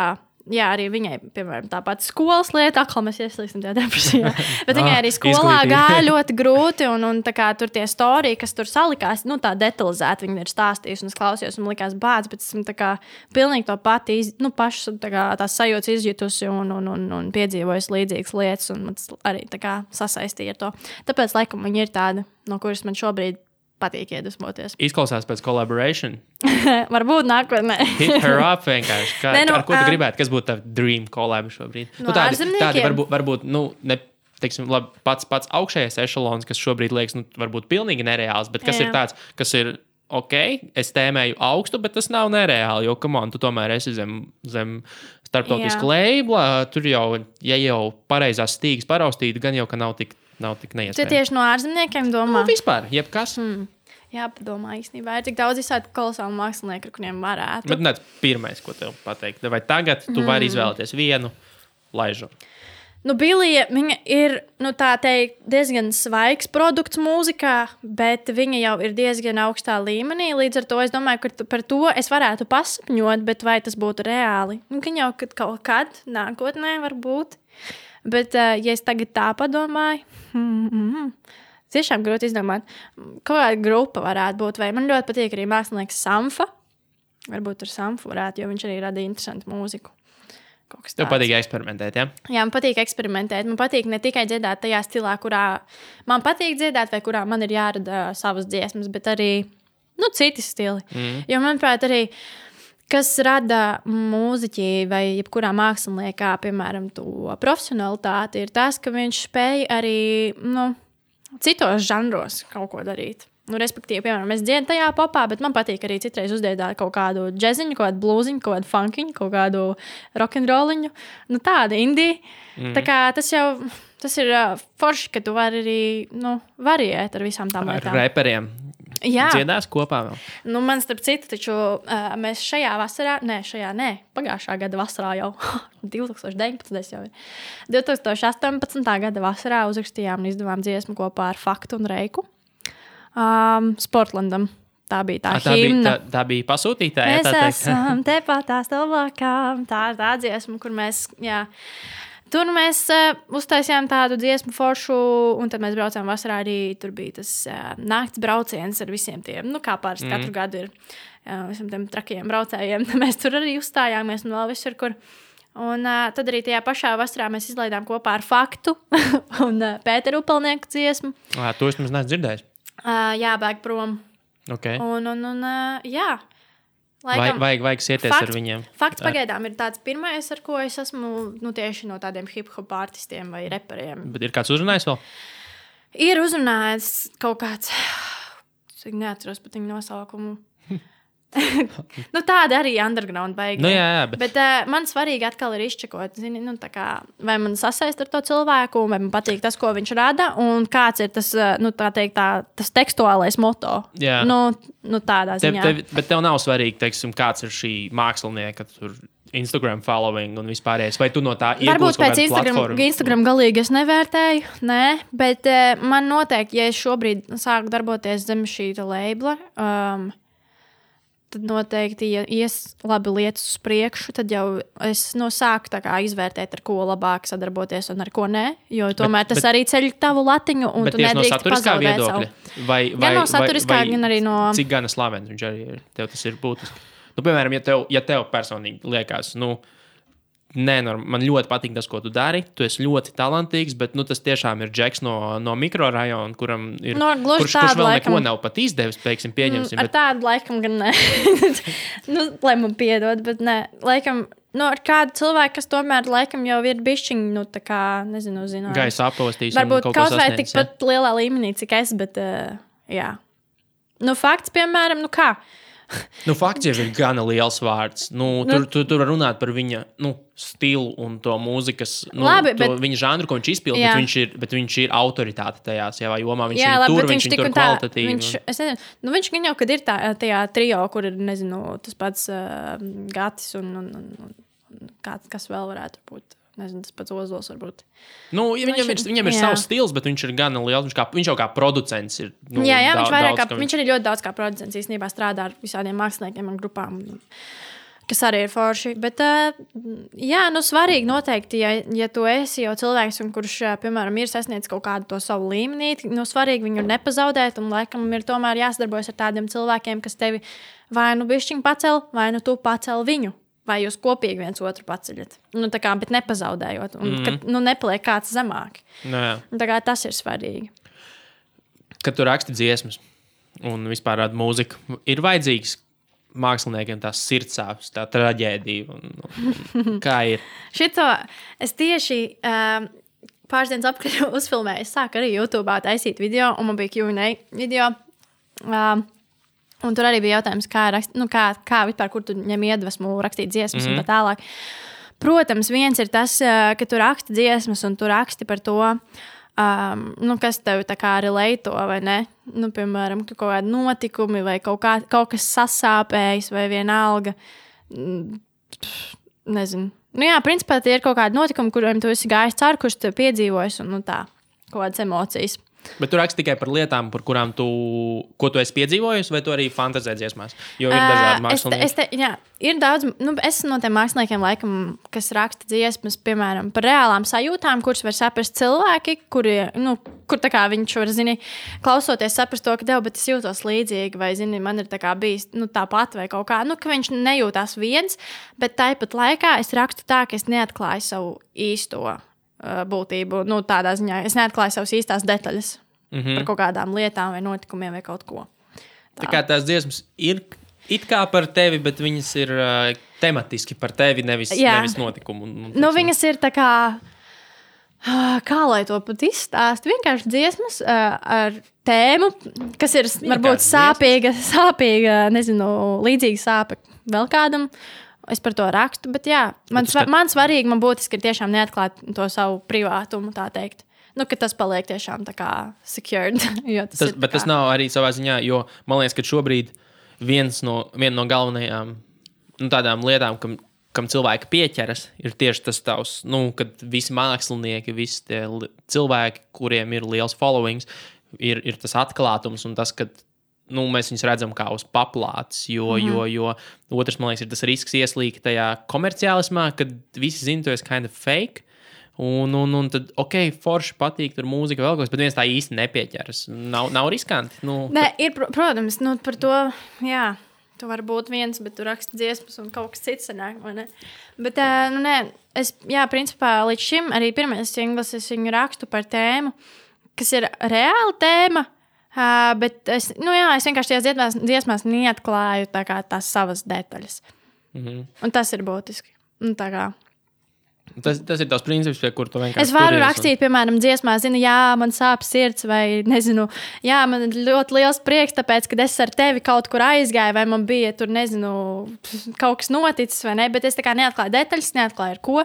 [SPEAKER 2] jā, arī viņai, piemēram, tā pati skolas lieta, atkal mēs ieslīgsim tajā depresijā. Bet viņai
[SPEAKER 1] Ah,
[SPEAKER 2] arī skolā gāja ļoti grūti, un, un kā tur tie storiji, kas tur salikās, nu tā detalizēti viņi ir stāstījuši, un es klausījos, un likās bāds, bet esmu kā pilnīgi to pati, iz, nu, pašas tā kā tās sajūtas izjutusi un, un, un, un piedzīvojusi līdzīgas lietas, un tas arī kā sasaistīja ar to. Tāpēc, laikam, viņi ir tādi, no kuras man šobrīd patīk iedvesmoties.
[SPEAKER 1] Izklausās pēc collaboration.
[SPEAKER 2] Varbūt nākotnē.
[SPEAKER 1] Hit her up vienkārši. Kā,
[SPEAKER 2] Nē, nu,
[SPEAKER 1] ar ko tu
[SPEAKER 2] ā.
[SPEAKER 1] gribētu? Kas būtu tavs dream collab šobrīd?
[SPEAKER 2] No
[SPEAKER 1] tādi,
[SPEAKER 2] ārzemniekiem?
[SPEAKER 1] tādi varbūt, varbūt nu, ne, teiksim, labi, pats, pats augšējais ešalons, kas šobrīd liekas, nu, varbūt pilnīgi nereāls, bet kas
[SPEAKER 2] Jā.
[SPEAKER 1] ir tāds, kas ir. Ok, es tēmēju augstu, bet tas nav nereāli. Jo, kam on, tu tomēr esi zem, zem starptautiskā labela. Tur jau, ja jau pareizās stīgas paraustīta, gan jau, ka nav tik, nav tik neiespējami.
[SPEAKER 2] tieši no ārzemniekiem domā?
[SPEAKER 1] Nu, vispār, jebkas. Mm.
[SPEAKER 2] Jā, padomā, īstenībā ir tik daudz visādi kolosāli mākslinieki, kuriem varētu.
[SPEAKER 1] Bet nē, pirmais, ko tev pateikt, vai tagad tu mm. vari izvēlēties vienu laižu?
[SPEAKER 2] Nu, Bilija, viņa ir nu, teikt, diezgan svaigs produkts mūzikā, bet viņa jau ir diezgan augstā līmenī. Līdz ar to es domāju, ka par to es varētu pasapņot, bet vai tas būtu reāli? Nu, Viņa jau kad, kaut kad nākotnē var būt. Bet, uh, ja es tagad tā padomāju, mm, mm, tiešām grūti izdomāt, kāda grupa varētu būt. Vai man ļoti patīk arī mākslinieks Samfa. Varbūt ar Samfu varētu, jo viņš arī rada interesantu mūziku.
[SPEAKER 1] Tev patīk eksperimentēt, ja?
[SPEAKER 2] Jā, man patīk eksperimentēt. Man patīk ne tikai dziedāt tajā stilā, kurā man patīk dziedāt, vai kurā man ir jārada savas dziesmas, bet arī nu, citi stili. Mm. Jo, manuprāt, arī kas rada mūziķi vai jebkurā māksliniekā, piemēram, to profesionalitāti, ir tas, ka viņš spēj arī nu, citos žanros kaut ko darīt. Nu, respektīvi, piemēram, es dziedu tajā popā, bet man patīk arī citreiz uzdziedāt kaut kādu džeksiņu, kaut kādu blūziņu, kaut kādu funkiņu, kaut kādu rokenroliņu. Nu, tāda indija. Mm. Tā kā tas jau tas ir uh, forši, ka tu vari arī nu, variēt ar visām tām
[SPEAKER 1] Ar
[SPEAKER 2] lietām.
[SPEAKER 1] reperiem.
[SPEAKER 2] Jā,
[SPEAKER 1] Dziedās kopā vēl.
[SPEAKER 2] nu, man starp citu, taču uh, mēs šajā vasarā, nē, šajā nē, pagājušā gada vasarā jau 2019. jau ir. 2018. gada vasarā uzrakstījām un izdevām dziesmu kopā ar Faktu un Reiku. Um, Sportlandam. Tā bija tā
[SPEAKER 1] Ah, tā, bija,
[SPEAKER 2] himna.
[SPEAKER 1] tā, tā bija pasūtītāja.
[SPEAKER 2] Mēs
[SPEAKER 1] tā teikt.
[SPEAKER 2] esam tepat tās labākām. Tā ir tā dziesma, kur mēs. Jā. Tur mēs uh, uztaisījām tādu dziesmu foršu, un tad mēs braucām vasarā arī. Tur bija tas uh, nakts brauciens ar visiem tiem, nu, kā pāris mm. katru gadu ir. Uh, visam tiem trakajiem braucējiem. Mēs tur arī uzstājāmies un vēl visur, kur. Un uh, tad arī tajā pašā vasarā mēs izlaidām kopā ar Faktu un uh, Pēteru Upelnieku dziesmu.
[SPEAKER 1] Ā, To es nemaz neesmu dzirdējis.
[SPEAKER 2] Uh, jābēg prom.
[SPEAKER 1] Okay.
[SPEAKER 2] Un, un, un uh, jā.
[SPEAKER 1] Vajag, vajag, vajag sieties
[SPEAKER 2] Fakts-
[SPEAKER 1] ar viņiem.
[SPEAKER 2] Fakts pagaidām ir tāds pirmais, ar ko es esmu nu, tieši no tādiem hip hop artistiem vai reperiem.
[SPEAKER 1] Bet ir kāds uzrunājis vēl?
[SPEAKER 2] Ir uzrunājis kaut kāds, es neatceros pat viņa nosaukumu. Nu, tāda arī underground beigas.
[SPEAKER 1] Nu, jā, jā, bet,
[SPEAKER 2] Bet uh, man svarīgi atkal ir izčakot, zini, nu, kā, vai man sasaist ar to cilvēku, vai man patīk tas, ko viņš rada, un kāds ir tas, uh, nu, tā teikt, tā, tas tekstuālais moto.
[SPEAKER 1] Jā.
[SPEAKER 2] Nu, nu, tādā
[SPEAKER 1] tev,
[SPEAKER 2] ziņā.
[SPEAKER 1] tev, bet tev nav svarīgi, teiksim, kāds ir šī mākslinieka tur Instagram following un vispārējais. Vai tu no tā
[SPEAKER 2] Varbūt
[SPEAKER 1] iegūsi kaut
[SPEAKER 2] pēc Instagram,
[SPEAKER 1] platformu?
[SPEAKER 2] Instagram galīgi es nevērtēju, nē, bet uh, man noteikti, ja es šobrīd sāku darboties zem šī labela, um, tad noteikti, ja ies labi lietas uz priekšu, tad jau es no sāku izvērtēt, ar ko labāk sadarboties un ar ko nē. Jo tomēr tas
[SPEAKER 1] bet-
[SPEAKER 2] arī ceļ tavu latiņu, un
[SPEAKER 1] Bet
[SPEAKER 2] tu
[SPEAKER 1] no
[SPEAKER 2] nedrīkst
[SPEAKER 1] saturiskā
[SPEAKER 2] pazaudēt
[SPEAKER 1] viedokļa.
[SPEAKER 2] savu.
[SPEAKER 1] Vai, vai,
[SPEAKER 2] Gan no saturiskā,
[SPEAKER 1] vai,
[SPEAKER 2] gan arī no-
[SPEAKER 1] Cik gan slavens viņš arī ir? Tev tas ir būtiski. Nu, piemēram, ja tev, ja tev personīgi liekas, nu, nē, norm- man ļoti patīk tas, ko tu dari. Tu esi ļoti talantīgs, bet nu, tas tiešām ir džeks no, no mikrorajona, kuram ir.
[SPEAKER 2] No, gluži
[SPEAKER 1] kurš, kurš vēl
[SPEAKER 2] laikam.
[SPEAKER 1] neko nav pat izdevis, teiksim, pieņemsim.
[SPEAKER 2] Ar
[SPEAKER 1] Bet,
[SPEAKER 2] tādu laikam gan nē. nu, lai man piedod, bet nē, laikam. Nu, ar kādu cilvēku, kas tomēr laikam jau ir bišķiņš, nu, tā kā, nezinu, zinājums.
[SPEAKER 1] Gaisa apostīs.
[SPEAKER 2] Varbūt
[SPEAKER 1] kaut
[SPEAKER 2] kaut vai tikpat lielā līmenī, cik es, bet, uh, jā. Nu, fakts, piemēram, nu kā.
[SPEAKER 1] Nu, fakts jau ir gana liels vārds. Nu,
[SPEAKER 2] Nu-
[SPEAKER 1] tur, tur, tur var runāt par viņa nu, stilu un to mūzikas, nu,
[SPEAKER 2] Labi,
[SPEAKER 1] to
[SPEAKER 2] bet-
[SPEAKER 1] viņa žanru, ko viņš izpildīja. Bet, viņš ir- bet viņš ir autoritāte tajā jomā. Viņš
[SPEAKER 2] jā,
[SPEAKER 1] ir
[SPEAKER 2] labi,
[SPEAKER 1] tur, viņš
[SPEAKER 2] viņš
[SPEAKER 1] tur kvalitatīvi.
[SPEAKER 2] Viņš, es nezinu, nu, viņš gan jau, kad ir tā, tajā trijā, kur ir, nezinu, tas pats uh, Gatis un, un, un, un kā, kas vēl varētu būt. Nezinu, tas pats Ozols varbūt.
[SPEAKER 1] Nu, ja viņam,
[SPEAKER 2] viņš
[SPEAKER 1] ir, viņam ir
[SPEAKER 2] jā.
[SPEAKER 1] savs stils, bet viņš ir gan liels. Viņš, kā, viņš jau kā producents ir. Nu,
[SPEAKER 2] jā, jā
[SPEAKER 1] daudz-
[SPEAKER 2] viņš,
[SPEAKER 1] daudz,
[SPEAKER 2] kā,
[SPEAKER 1] ka
[SPEAKER 2] viņš arī ļoti daudz kā producents īstenībā strādā ar visādiem māksliniekiem un grupām. kas arī ir forši. Bet, uh, jā, nu, svarīgi noteikti, ja, ja tu esi jau cilvēks, kurš, uh, piemēram, ir sasniedzis kaut kādu to savu līmeni, nu, svarīgi viņu nepazaudēt. Un, laikam, ir tomēr jāsadarbojas ar tādiem cilvēkiem, kas tevi vai nu bišķiņi pacel, vai nu tu pacel viņu. Vai jūs kopīgi viens otru paceļat? Nu, tā kā, bet nepazaudējot, un mm -hmm. kad nu, nepaliek kāds zemāk. Tā kā tas ir svarīgi.
[SPEAKER 1] Kad tu raksti dziesmas un vispār tādu mūziku, ir vajadzīgs māksliniekiem tās sirdsāpes, tā traģēdija. Un, un, kā ir?
[SPEAKER 2] Šito es tieši um, pāris dienas atpakaļ uzfilmēju. Es sāku arī YouTube taisīt video, un man bija QA video. Um, un tur arī bija jautājums, kā, rakst, nu, kā, kā vispār, kur tu ņem iedvesmu rakstīt dziesmas mm -hmm. un tā tālāk. Protams, viens ir tas, ka tu raksti dziesmas un tu raksti par to, um, nu, kas tev tā kā relēto, vai ne? Nu, piemēram, kaut kādi notikumi, vai kaut, kā, kaut kas sasāpējis, vai vienalga. Mm, nezinu. Nu, jā, principā tie ir kaut kādi notikumi, kuriem tu esi gājis cauri, kurus tu piedzīvojis, un nu, tā, kaut kādas emocijas.
[SPEAKER 1] Bet tu raksti tikai par lietām, par kurām tu, tu esi piedzīvojis, vai tu arī fantāzē dziesmās? Jo ir dažādi mākslinieki.
[SPEAKER 2] Es te, es te, jā, ir daudz, nu, es no tiem māksliniekiem, laikam, kas raksta dziesmas, piemēram, par reālām sajūtām, kuras var saprast cilvēki, kuri, nu, kur viņš var, zini, klausoties, saprast to, ka, Dev, bet es jūtos līdzīgi, vai, zini, man ir tā bijis nu, tāpat, vai kaut kā, nu, ka viņš nejūtās viens, bet tāpat laikā es rakstu tā, ka es neatklāju savu īsto būtību. Nu, tādā ziņā es neatklāju savas īstās detaļas mm -hmm. par kaut kādām lietām, vai notikumiem, vai kaut ko.
[SPEAKER 1] Tā, tā kā tās dziesmas ir it kā par tevi, bet viņas ir uh, tematiski par tevi, nevis, Jā. nevis notikumu. Un,
[SPEAKER 2] nu, viņas ir tā kā. Kā lai to pat izstāstītu? Vienkārši dziesmas uh, ar tēmu, kas ir varbūt sāpīga, sāpīga, nezinu, līdzīga sāpe vēl kādam. Es par to rakstu, bet jā, man, svar, man svarīgi, man būtiski ir tiešām neatklāt to savu privātumu, tā teikt. Nu, tas paliek tiešām tā kā secured. tas
[SPEAKER 1] tas, bet kā... tas nav arī savā ziņā, jo man liekas, ka šobrīd viens no, viena no galvenajām nu, tādām lietām, kam, kam cilvēki pieķeras, ir tieši tas tavs, nu, kad visi mākslinieki, visi cilvēki, kuriem ir liels followings, ir, ir tas atklātums un tas, ka nu, mēs viņus redzam kā uz paplātes. Jo, mm jo, jo otrs, man liekas, ir tas risks ieslīgt tajā komerciālismā, kad visi zina, tu esi kind of fake. Un, un, un tad, ok, forši patīk, tur mūzika vēl kaut kas, bet viens tā īsti nepieķeras. Nav, nav riskanti. Nu,
[SPEAKER 2] Nē, ir, protams, nu, par to, jā, tu vari būt viens, bet tu raksti dziesmas un kaut kas cits ne? Bet, nu, nē, es, jā, principā līdz šim arī pirmais singls es viņu rakstu par tēmu, kas ir reāla tēma, Uh, bet es, nu jā, es vienkārši tajās dziesmās, dziesmās neatklāju tā tās savas detaļas. Mm -hmm. Un tas ir būtiski. Un,
[SPEAKER 1] Tas, tas ir tas princips, pie kura tu vienkārši.
[SPEAKER 2] Es varu rakstīt, un... piemēram, dziesmā, zinu, jā, man sāp sirds, vai nezinu, jā, man ir ļoti liels prieks, tāpēc, ka es ar tevi kaut kur aizgāju, vai man bija tur, nezinu, kaut kas noticis, vai ne. Bet es tā kā neatklāju detaļas, neatklāju ar ko,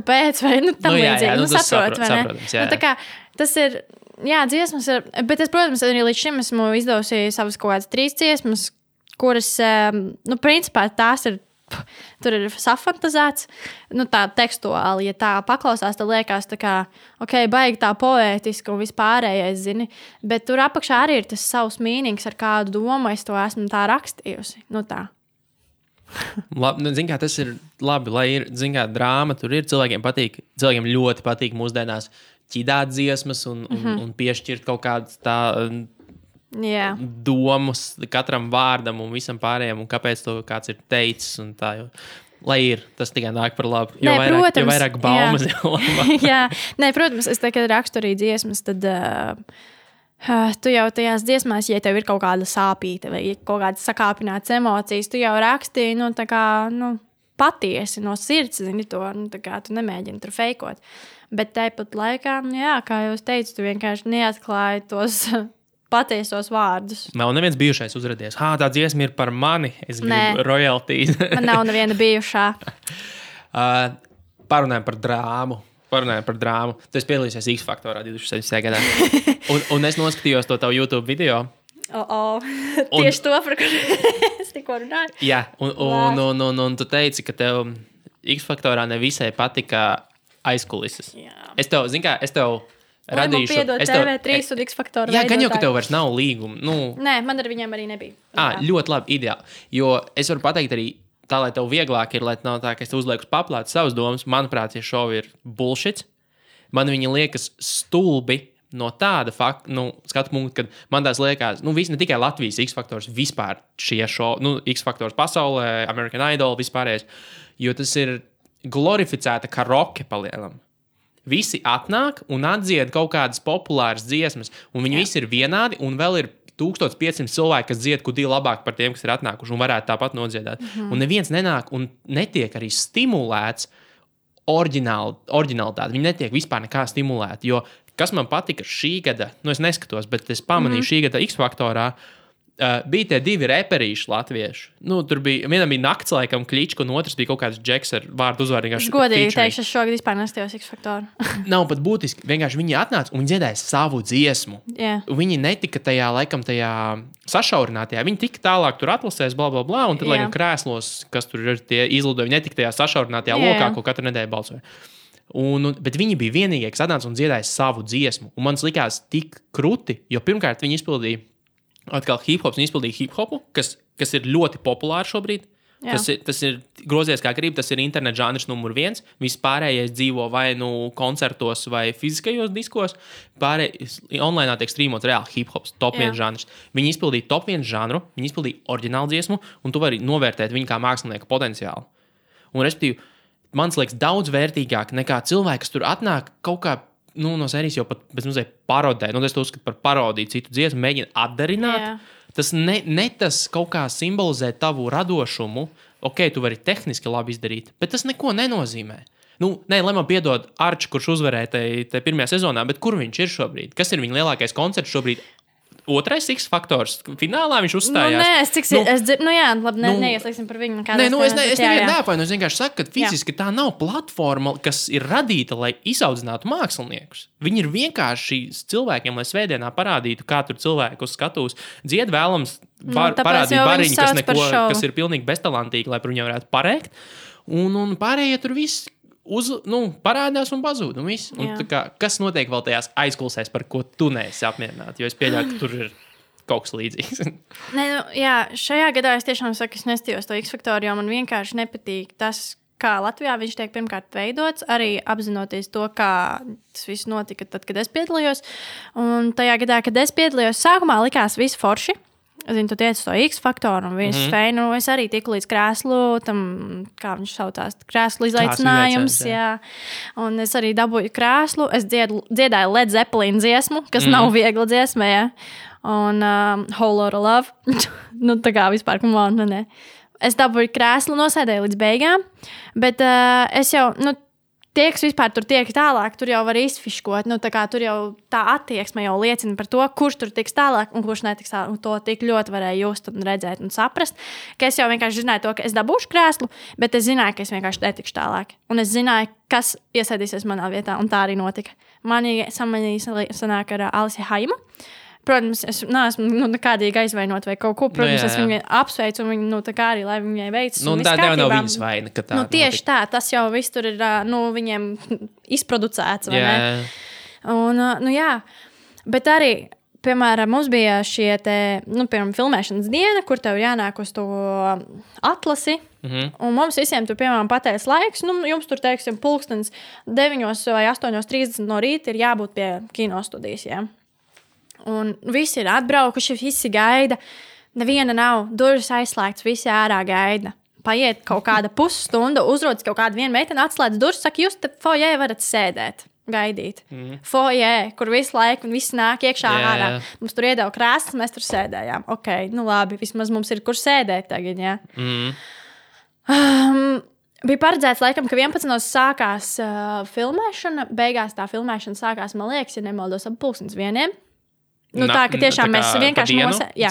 [SPEAKER 2] kāpēc, vai nu, tam
[SPEAKER 1] nu,
[SPEAKER 2] līdzīgi.
[SPEAKER 1] Jā, jā, nu,
[SPEAKER 2] nu, saprot,
[SPEAKER 1] saprot, saprotams, jā, jā.
[SPEAKER 2] Nu, kā, tas ir jā, dziesmas ir. Bet es, protams, arī līdz šim esmu izdevusi savas kaut kādas trīs dziesmas, kuras, nu, principā tās ir. Tur ir safantazēts, nu, tā tekstuāli. Ja tā paklausās, tad liekas, tā kā, ok, baigi tā poētiski un vispārējais, zini. Bet tur apakšā arī ir tas savs mīnings, ar kādu domu es to esmu tā rakstījusi. Nu, tā.
[SPEAKER 1] Labi, nu, kā, tas ir labi, lai ir kā, drāma. Tur ir cilvēkiem patīk. Cilvēkiem ļoti patīk mūsdienās ķidāt dziesmas un, un, mm -hmm. un piešķirt kaut kādas tādas
[SPEAKER 2] yeah.
[SPEAKER 1] domas katram vārdam un visam pārējiem, un kāpēc to kāds ir teicis. Tā, jo, lai ir, tas tikai nāk par labu. Jo,
[SPEAKER 2] Nē,
[SPEAKER 1] vairāk,
[SPEAKER 2] protams,
[SPEAKER 1] jo vairāk baumas, jā. jo labāk.
[SPEAKER 2] jā, Nē, protams, es tikai rakstu arī dziesmas. Tad, uh, Uh, tu jau tajās dziesmās, ja tev ir kaut kāda sāpīga vai kaut kādas sakāpinātas emocijas, tu jau rakstīji nu, kā, nu, patiesi no sirds, zini, to nu, kā, tu nemēģini tur feikot. Bet tāpat laikā, nu, jā, kā jau teicu, tu vienkārši neatklāji tos patiesos vārdus.
[SPEAKER 1] Nav neviens bijušais uzrādījis, ah, tā dziesma ir par mani. Es gribu royalties.
[SPEAKER 2] Man nav neviena bijušā.
[SPEAKER 1] uh, parunājam par drāmu. Parunājam par drāmu. Tu esi piedalījies X Factorā 2017. gadā. un, un es noskatījos to tavu YouTube video.
[SPEAKER 2] Oh, oh. Tieši un, to, par ko es tikko runāju.
[SPEAKER 1] Jā, un, un, un, un, un, un tu teici, ka tev X Factorā nevisai patika aizkulises. Jā. Es tev, zinu, kā es tev. Radīšu,
[SPEAKER 2] piedod, es tev TV3 un X faktoru.
[SPEAKER 1] Jā, gan jau, ka tev vairs nav līguma. Nu,
[SPEAKER 2] Nē, man ar viņiem arī nebija.
[SPEAKER 1] À, ļoti labi, ideāli. Jo es varu pateikt arī tā, lai tev vieglāk ir, lai nav tā, ka es uzlieku uz paplātes savas domas, manuprāt, šie šovi ir bullshit. Man viņi liekas stulbi. No tāda fakta, nu, skatu punkta, kad man tās liekas, nu, vis, ne tikai Latvijas X faktors, vispār šie šovi, nu, X faktors pasaulē, American Idol, vispārējais, jo tas ir glorificēta karaoke palielam. Visi atnāk un atdzied kaut kādas populāras dziesmas, un viņi Jā. visi ir vienādi, un vēl ir 1500 cilvēki, kas dzied kudī labāk par tiem, kas ir atnākuši un varētu tāpat nodziedāt. Mm -hmm. Un neviens nenāk un netiek arī stimulēts oriģināli, oriģinālitāte. Viņi netiek vispār nekā stimulēti. Jo kas man patika šī gada, nu es neskatos, bet es pamanīju mm -hmm. šī gada X faktorā, Uh, bija tie divi reperīši latvieši. Nu, tur bija vienam bija nakts, laikam, klička, un otrs bija kaut kāds džeks ar vārdu uzvārdu.
[SPEAKER 2] Es godīgi teikšu, es šogad vispār nestījos X faktoru.
[SPEAKER 1] Nav pat būtiski. Vienkārši viņi atnāca un dziedāja savu dziesmu.
[SPEAKER 2] Yeah.
[SPEAKER 1] Viņi netika tajā, laikam, tajā sašaurinātajā. Viņi tika tālāk tur atlasēs, bla, bla, bla. Un tad, yeah. laikam, krēslos, kas tur ir tie izlidojumi, viņi netika tajā sašaurinātajā yeah. lokā, ko katru nedēļu balsoja. Un, un, bet viņi bija vienīgie, kas atnāca un dziedāja savu dziesmu. Un man likās tik krūti, jo pirmkārt viņi izpildīja atkal hip hops un izpildīja hip hopu, kas, kas ir ļoti populārs šobrīd. Jā. Tas ir, tas ir grozies kā grib, tas ir interneta žanrs numur viens. Vispārējais dzīvo vai nu koncertos, vai fiziskajos diskos. Pārējais online tiek strīmots reāli hip hops, top viens žanrs. Viņi izpildīja top viens žanru, viņi izpildīja oriģinālu dziesmu, un tu vari novērtēt viņu kā mākslinieka potenciālu. Un, respektīvi, man liekas, daudz vērtīgāk nekā cilvēki, kas tur atnāk kaut kā nu, no sērijas jau pat pēc mazliet parodē. Nu, es to uzskatu par parodiju, citu dziesmu, mēģina atdarināt. Jā. Tas ne, ne tas kaut kā simbolizē tavu radošumu. Ok, tu vari tehniski labi izdarīt, bet tas neko nenozīmē. Nu, nē, lai man piedod Arčs, kurš uzvarēja tajā pirmajā sezonā, bet kur viņš ir šobrīd? Kas ir viņa lielākais koncerts šobrīd? Otrais X faktors. Finālā viņš uzstājās.
[SPEAKER 2] Nu, nē, es, cik, nu, es dzirdu, nu, jā, labi, ne, nu, neieslēgsim par viņu.
[SPEAKER 1] Nē, nu, es, ne, es nevienu neapvainu. Es vienkārši saku, ka fiziski jā. tā nav platforma, kas ir radīta, lai izaudzinātu māksliniekus. Viņi ir vienkārši cilvēkiem, lai svētdienā parādītu, kā tur cilvēku uz skatuves dzied vēlams, var, nu, parādīt bariņu, kas, neko, kas ir pilnīgi beztalantīgi, lai par viņu varētu parēkt. Un, un pārējie tur viss uz, nu, parādās un pazūd. Un viss. un kā, kas notiek vēl tajās aizklausēs, par ko tu neesi apmierināts? Jo es pieļauju, ka tur ir kaut kas līdzīgs.
[SPEAKER 2] Nē, nu, jā, šajā gadā es tiešām saku, es nestījos to X faktoru, jo man vienkārši nepatīk tas. Kā Latvijā viņš tiek pirmkārt veidots, arī apzinoties to, kā tas viss notika, tad, kad es piedalījos. Un tajā gadā, kad es piedalījos, sākumā likās viss forši. Zinu, tu tiec uz to X faktoru un visu mm -hmm. spēju. Nu, es arī tiku līdz krēslu, tam, kā viņš saucās, krēslu izaicinājums. Jā. jā. Un es arī dabūju krēslu. Es dzied, dziedāju Led Zeppelin dziesmu, kas mm -hmm. nav viegla dziesma. Jā. Un um, Whole Lotta Love. nu, tā kā vispār, man, nu, ne. Es dabūju krēslu, nosēdēju līdz beigām. Bet uh, es jau. Nu, tie, kas vispār tur tiek tālāk, tur jau var izfiškot. Nu, tur jau tā attieksme jau liecina par to, kurš tur tiks tālāk un kurš netiks tālāk. Un to tik ļoti varēja just un redzēt un saprast. Ka es jau vienkārši zināju to, ka es dabūšu krēslu, bet es zināju, ka es vienkārši netikšu tālāk. Un es zināju, kas iesaistīsies manā vietā, un tā arī notika. Manī samanīja sanāk ar Alisi Haimu. Protams, es neesmu nu, nekādīgi aizvainot vai kaut ko. Nu, Protams, nu, jā, jā. es viņu apsveicu, un viņa nu, arī lai viņai veicas.
[SPEAKER 1] Nu, tā jau nav viņas vaina.
[SPEAKER 2] Nu, tieši notika. tā, tas jau viss tur ir nu, viņiem izproducēts. Un, nu, jā. Bet arī piemēram, mums bija šie te, nu, piemēram, filmēšanas diena, kur tev jānāk uz to atlasi. Mm -hmm. Un mums visiem tur, piemēram, pateicis laiks, nu, jums tur, teiksim, pulkstenis 9 vai 8.30 no rīta ir jābūt pie kinostudijas. Ja? Un visi ir atbraukuši, visi gaida. Neviena nav, durvis aizslēgts, visi ārā gaida. Paiet kaut kāda pusstunda, uzrodas kaut kāda viena meitene, atslēdz durvis, saka, jūs te fojē varat sēdēt. Gaidīt. Mm. Fojē, kur visu laiku viss nāk iekšā yeah, ārā. Yeah. Mums tur iedeva krēsls, mēs tur sēdējām. Ok, nu labi, vismaz mums ir kur sēdēt tagad. Ja? Mm. Um, Bija paredzēts, laikam, ka 11. sākās uh, filmēšana. Beigās tā filmēšana sākās, man liekas, ja nemaldos, ap pusdienas vieniem. Nu, tā ka tiešām tā mēs vienkārši nosaucām. Jā.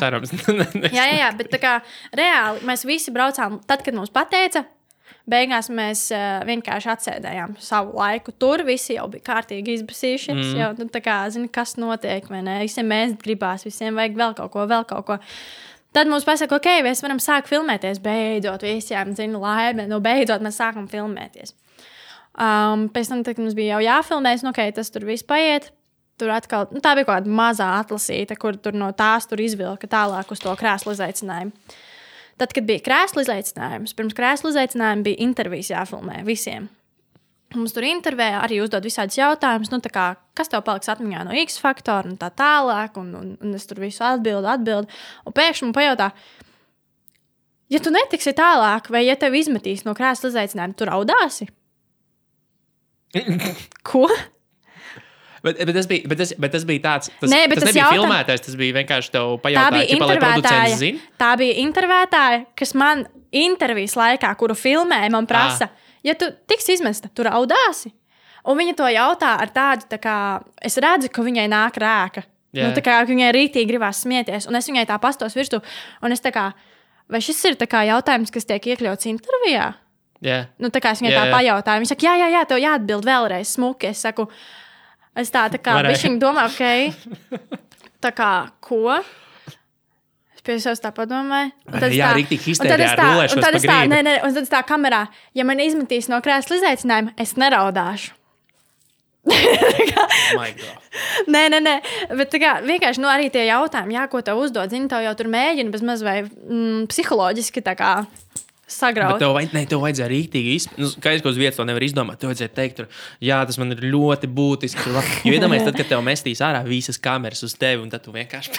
[SPEAKER 2] jā, jā, jā, bet tā kā reāli mēs visi braucām, tad, kad mums pateica, beigās mēs uh, vienkārši atsēdējām savu laiku. Tur visi jau bija kārtīgi izbasījušies. Mm. Jau, nu, kā, zini, kas notiek, vai ne? Visiem mēs gribās, visiem vajag vēl kaut ko, vēl kaut ko. Tad mums pasaka, ok, mēs varam sākt filmēties. Beidzot, visiem zina laime, nu beidzot mēs sākam filmēties. Um, pēc tam, kad mums bija jau jāfilmēs, nu, ok, tas tur viss paiet. Tur atkal nu, tā bija kaut kāda mazā atlasīta, kur tur no tās tur izvilka tālāk uz to krēslu izaicinājumu. Tad, kad bija krēsla izaicinājums, pirms krēsla izaicinājuma bija intervijas jāfilmē visiem. Mums tur intervijā arī uzdod visādus jautājumus, nu, kā, kas tev paliks atmiņā no X faktora un tā tālāk. Un, un, un es tur visu atbildu, atbildu. Un pēkšņi man pajautā, ja tu netiksi tālāk, vai ja tev izmetīs no krēsla izaicinājuma, tu raudāsi? Ko?
[SPEAKER 1] Bet, bet, tas bija, bet, tas, bet tas bija tāds, tas,
[SPEAKER 2] Nē,
[SPEAKER 1] tas
[SPEAKER 2] tas
[SPEAKER 1] nebija
[SPEAKER 2] jautā-
[SPEAKER 1] filmētais. Tas bija vienkārši tev
[SPEAKER 2] Tā
[SPEAKER 1] pajautāja,
[SPEAKER 2] bija intervētāja. Tā bija intervētāja, kas man intervijas laikā, kuru filmēja, man prasa, ja tu tiks izmesta, tu raudāsi. Un viņa to jautā ar tādu, tā kā es redzu, ka viņai nāk rēka.
[SPEAKER 1] Jā.
[SPEAKER 2] Nu, tā kā viņai rītīgi gribās smieties, un es viņai tā pastos virsū. Un es tā kā, vai šis ir tā kā jautājums, kas tiek iekļauts intervijā?
[SPEAKER 1] Jā.
[SPEAKER 2] Nu, tā kā es viņai
[SPEAKER 1] Jā,
[SPEAKER 2] tā
[SPEAKER 1] jā.
[SPEAKER 2] pajautāju, viņa saka, jā, jā, jā, tev jāatbild vēlreiz smuki. Es saku, es tā, tā kā viņa domā, ok, tā kā ko? Es pie sevis tā padomāju. Tad
[SPEAKER 1] Jā,
[SPEAKER 2] tā-
[SPEAKER 1] riktīgi
[SPEAKER 2] un tad es tā- un tad es tā, nē, nē, un tad es tā kamerā, ja man izmetīs no krēsla izaicinājumu, es neraudāšu. Nē, nē, nē, bet kā, vienkārši nu, arī tie jautājumi, jā, ko tev uzdod, zini, tev jau tur mēģina bez maz vai mm, psiholoģiski tā kā
[SPEAKER 1] Bet
[SPEAKER 2] sagraut.
[SPEAKER 1] tev, vajag, ne, tev vajadzēja rīktīgi izpētīt. Nu, ka uz vietas to nevar izdomāt. Tev vajadzēja teikt, tur, jā, tas man ir ļoti būtiski. Jo iedomājieties, tad, kad tev mestīs ārā visas kameras uz tevi, un tad tu vienkārši.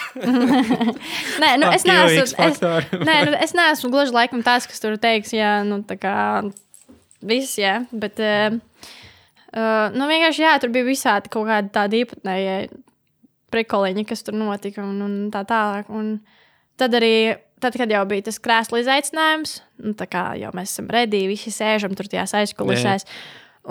[SPEAKER 2] Nē, nu, es neesmu, es, nē, nu, es neesmu gluži laikam tāds, kas tur teiks, jā, nu, tā kā viss, jā, bet, uh, uh, nu, vienkārši, jā, tur bija visādi kaut kādi tādi īpatnēji prekoliņi, kas tur notika un, un tā tālāk. Un tad arī, tad, kad jau bija tas krēsla izaicinājums, nu, tā kā jau mēs esam redī, visi sēžam tur tajās aizkulisēs.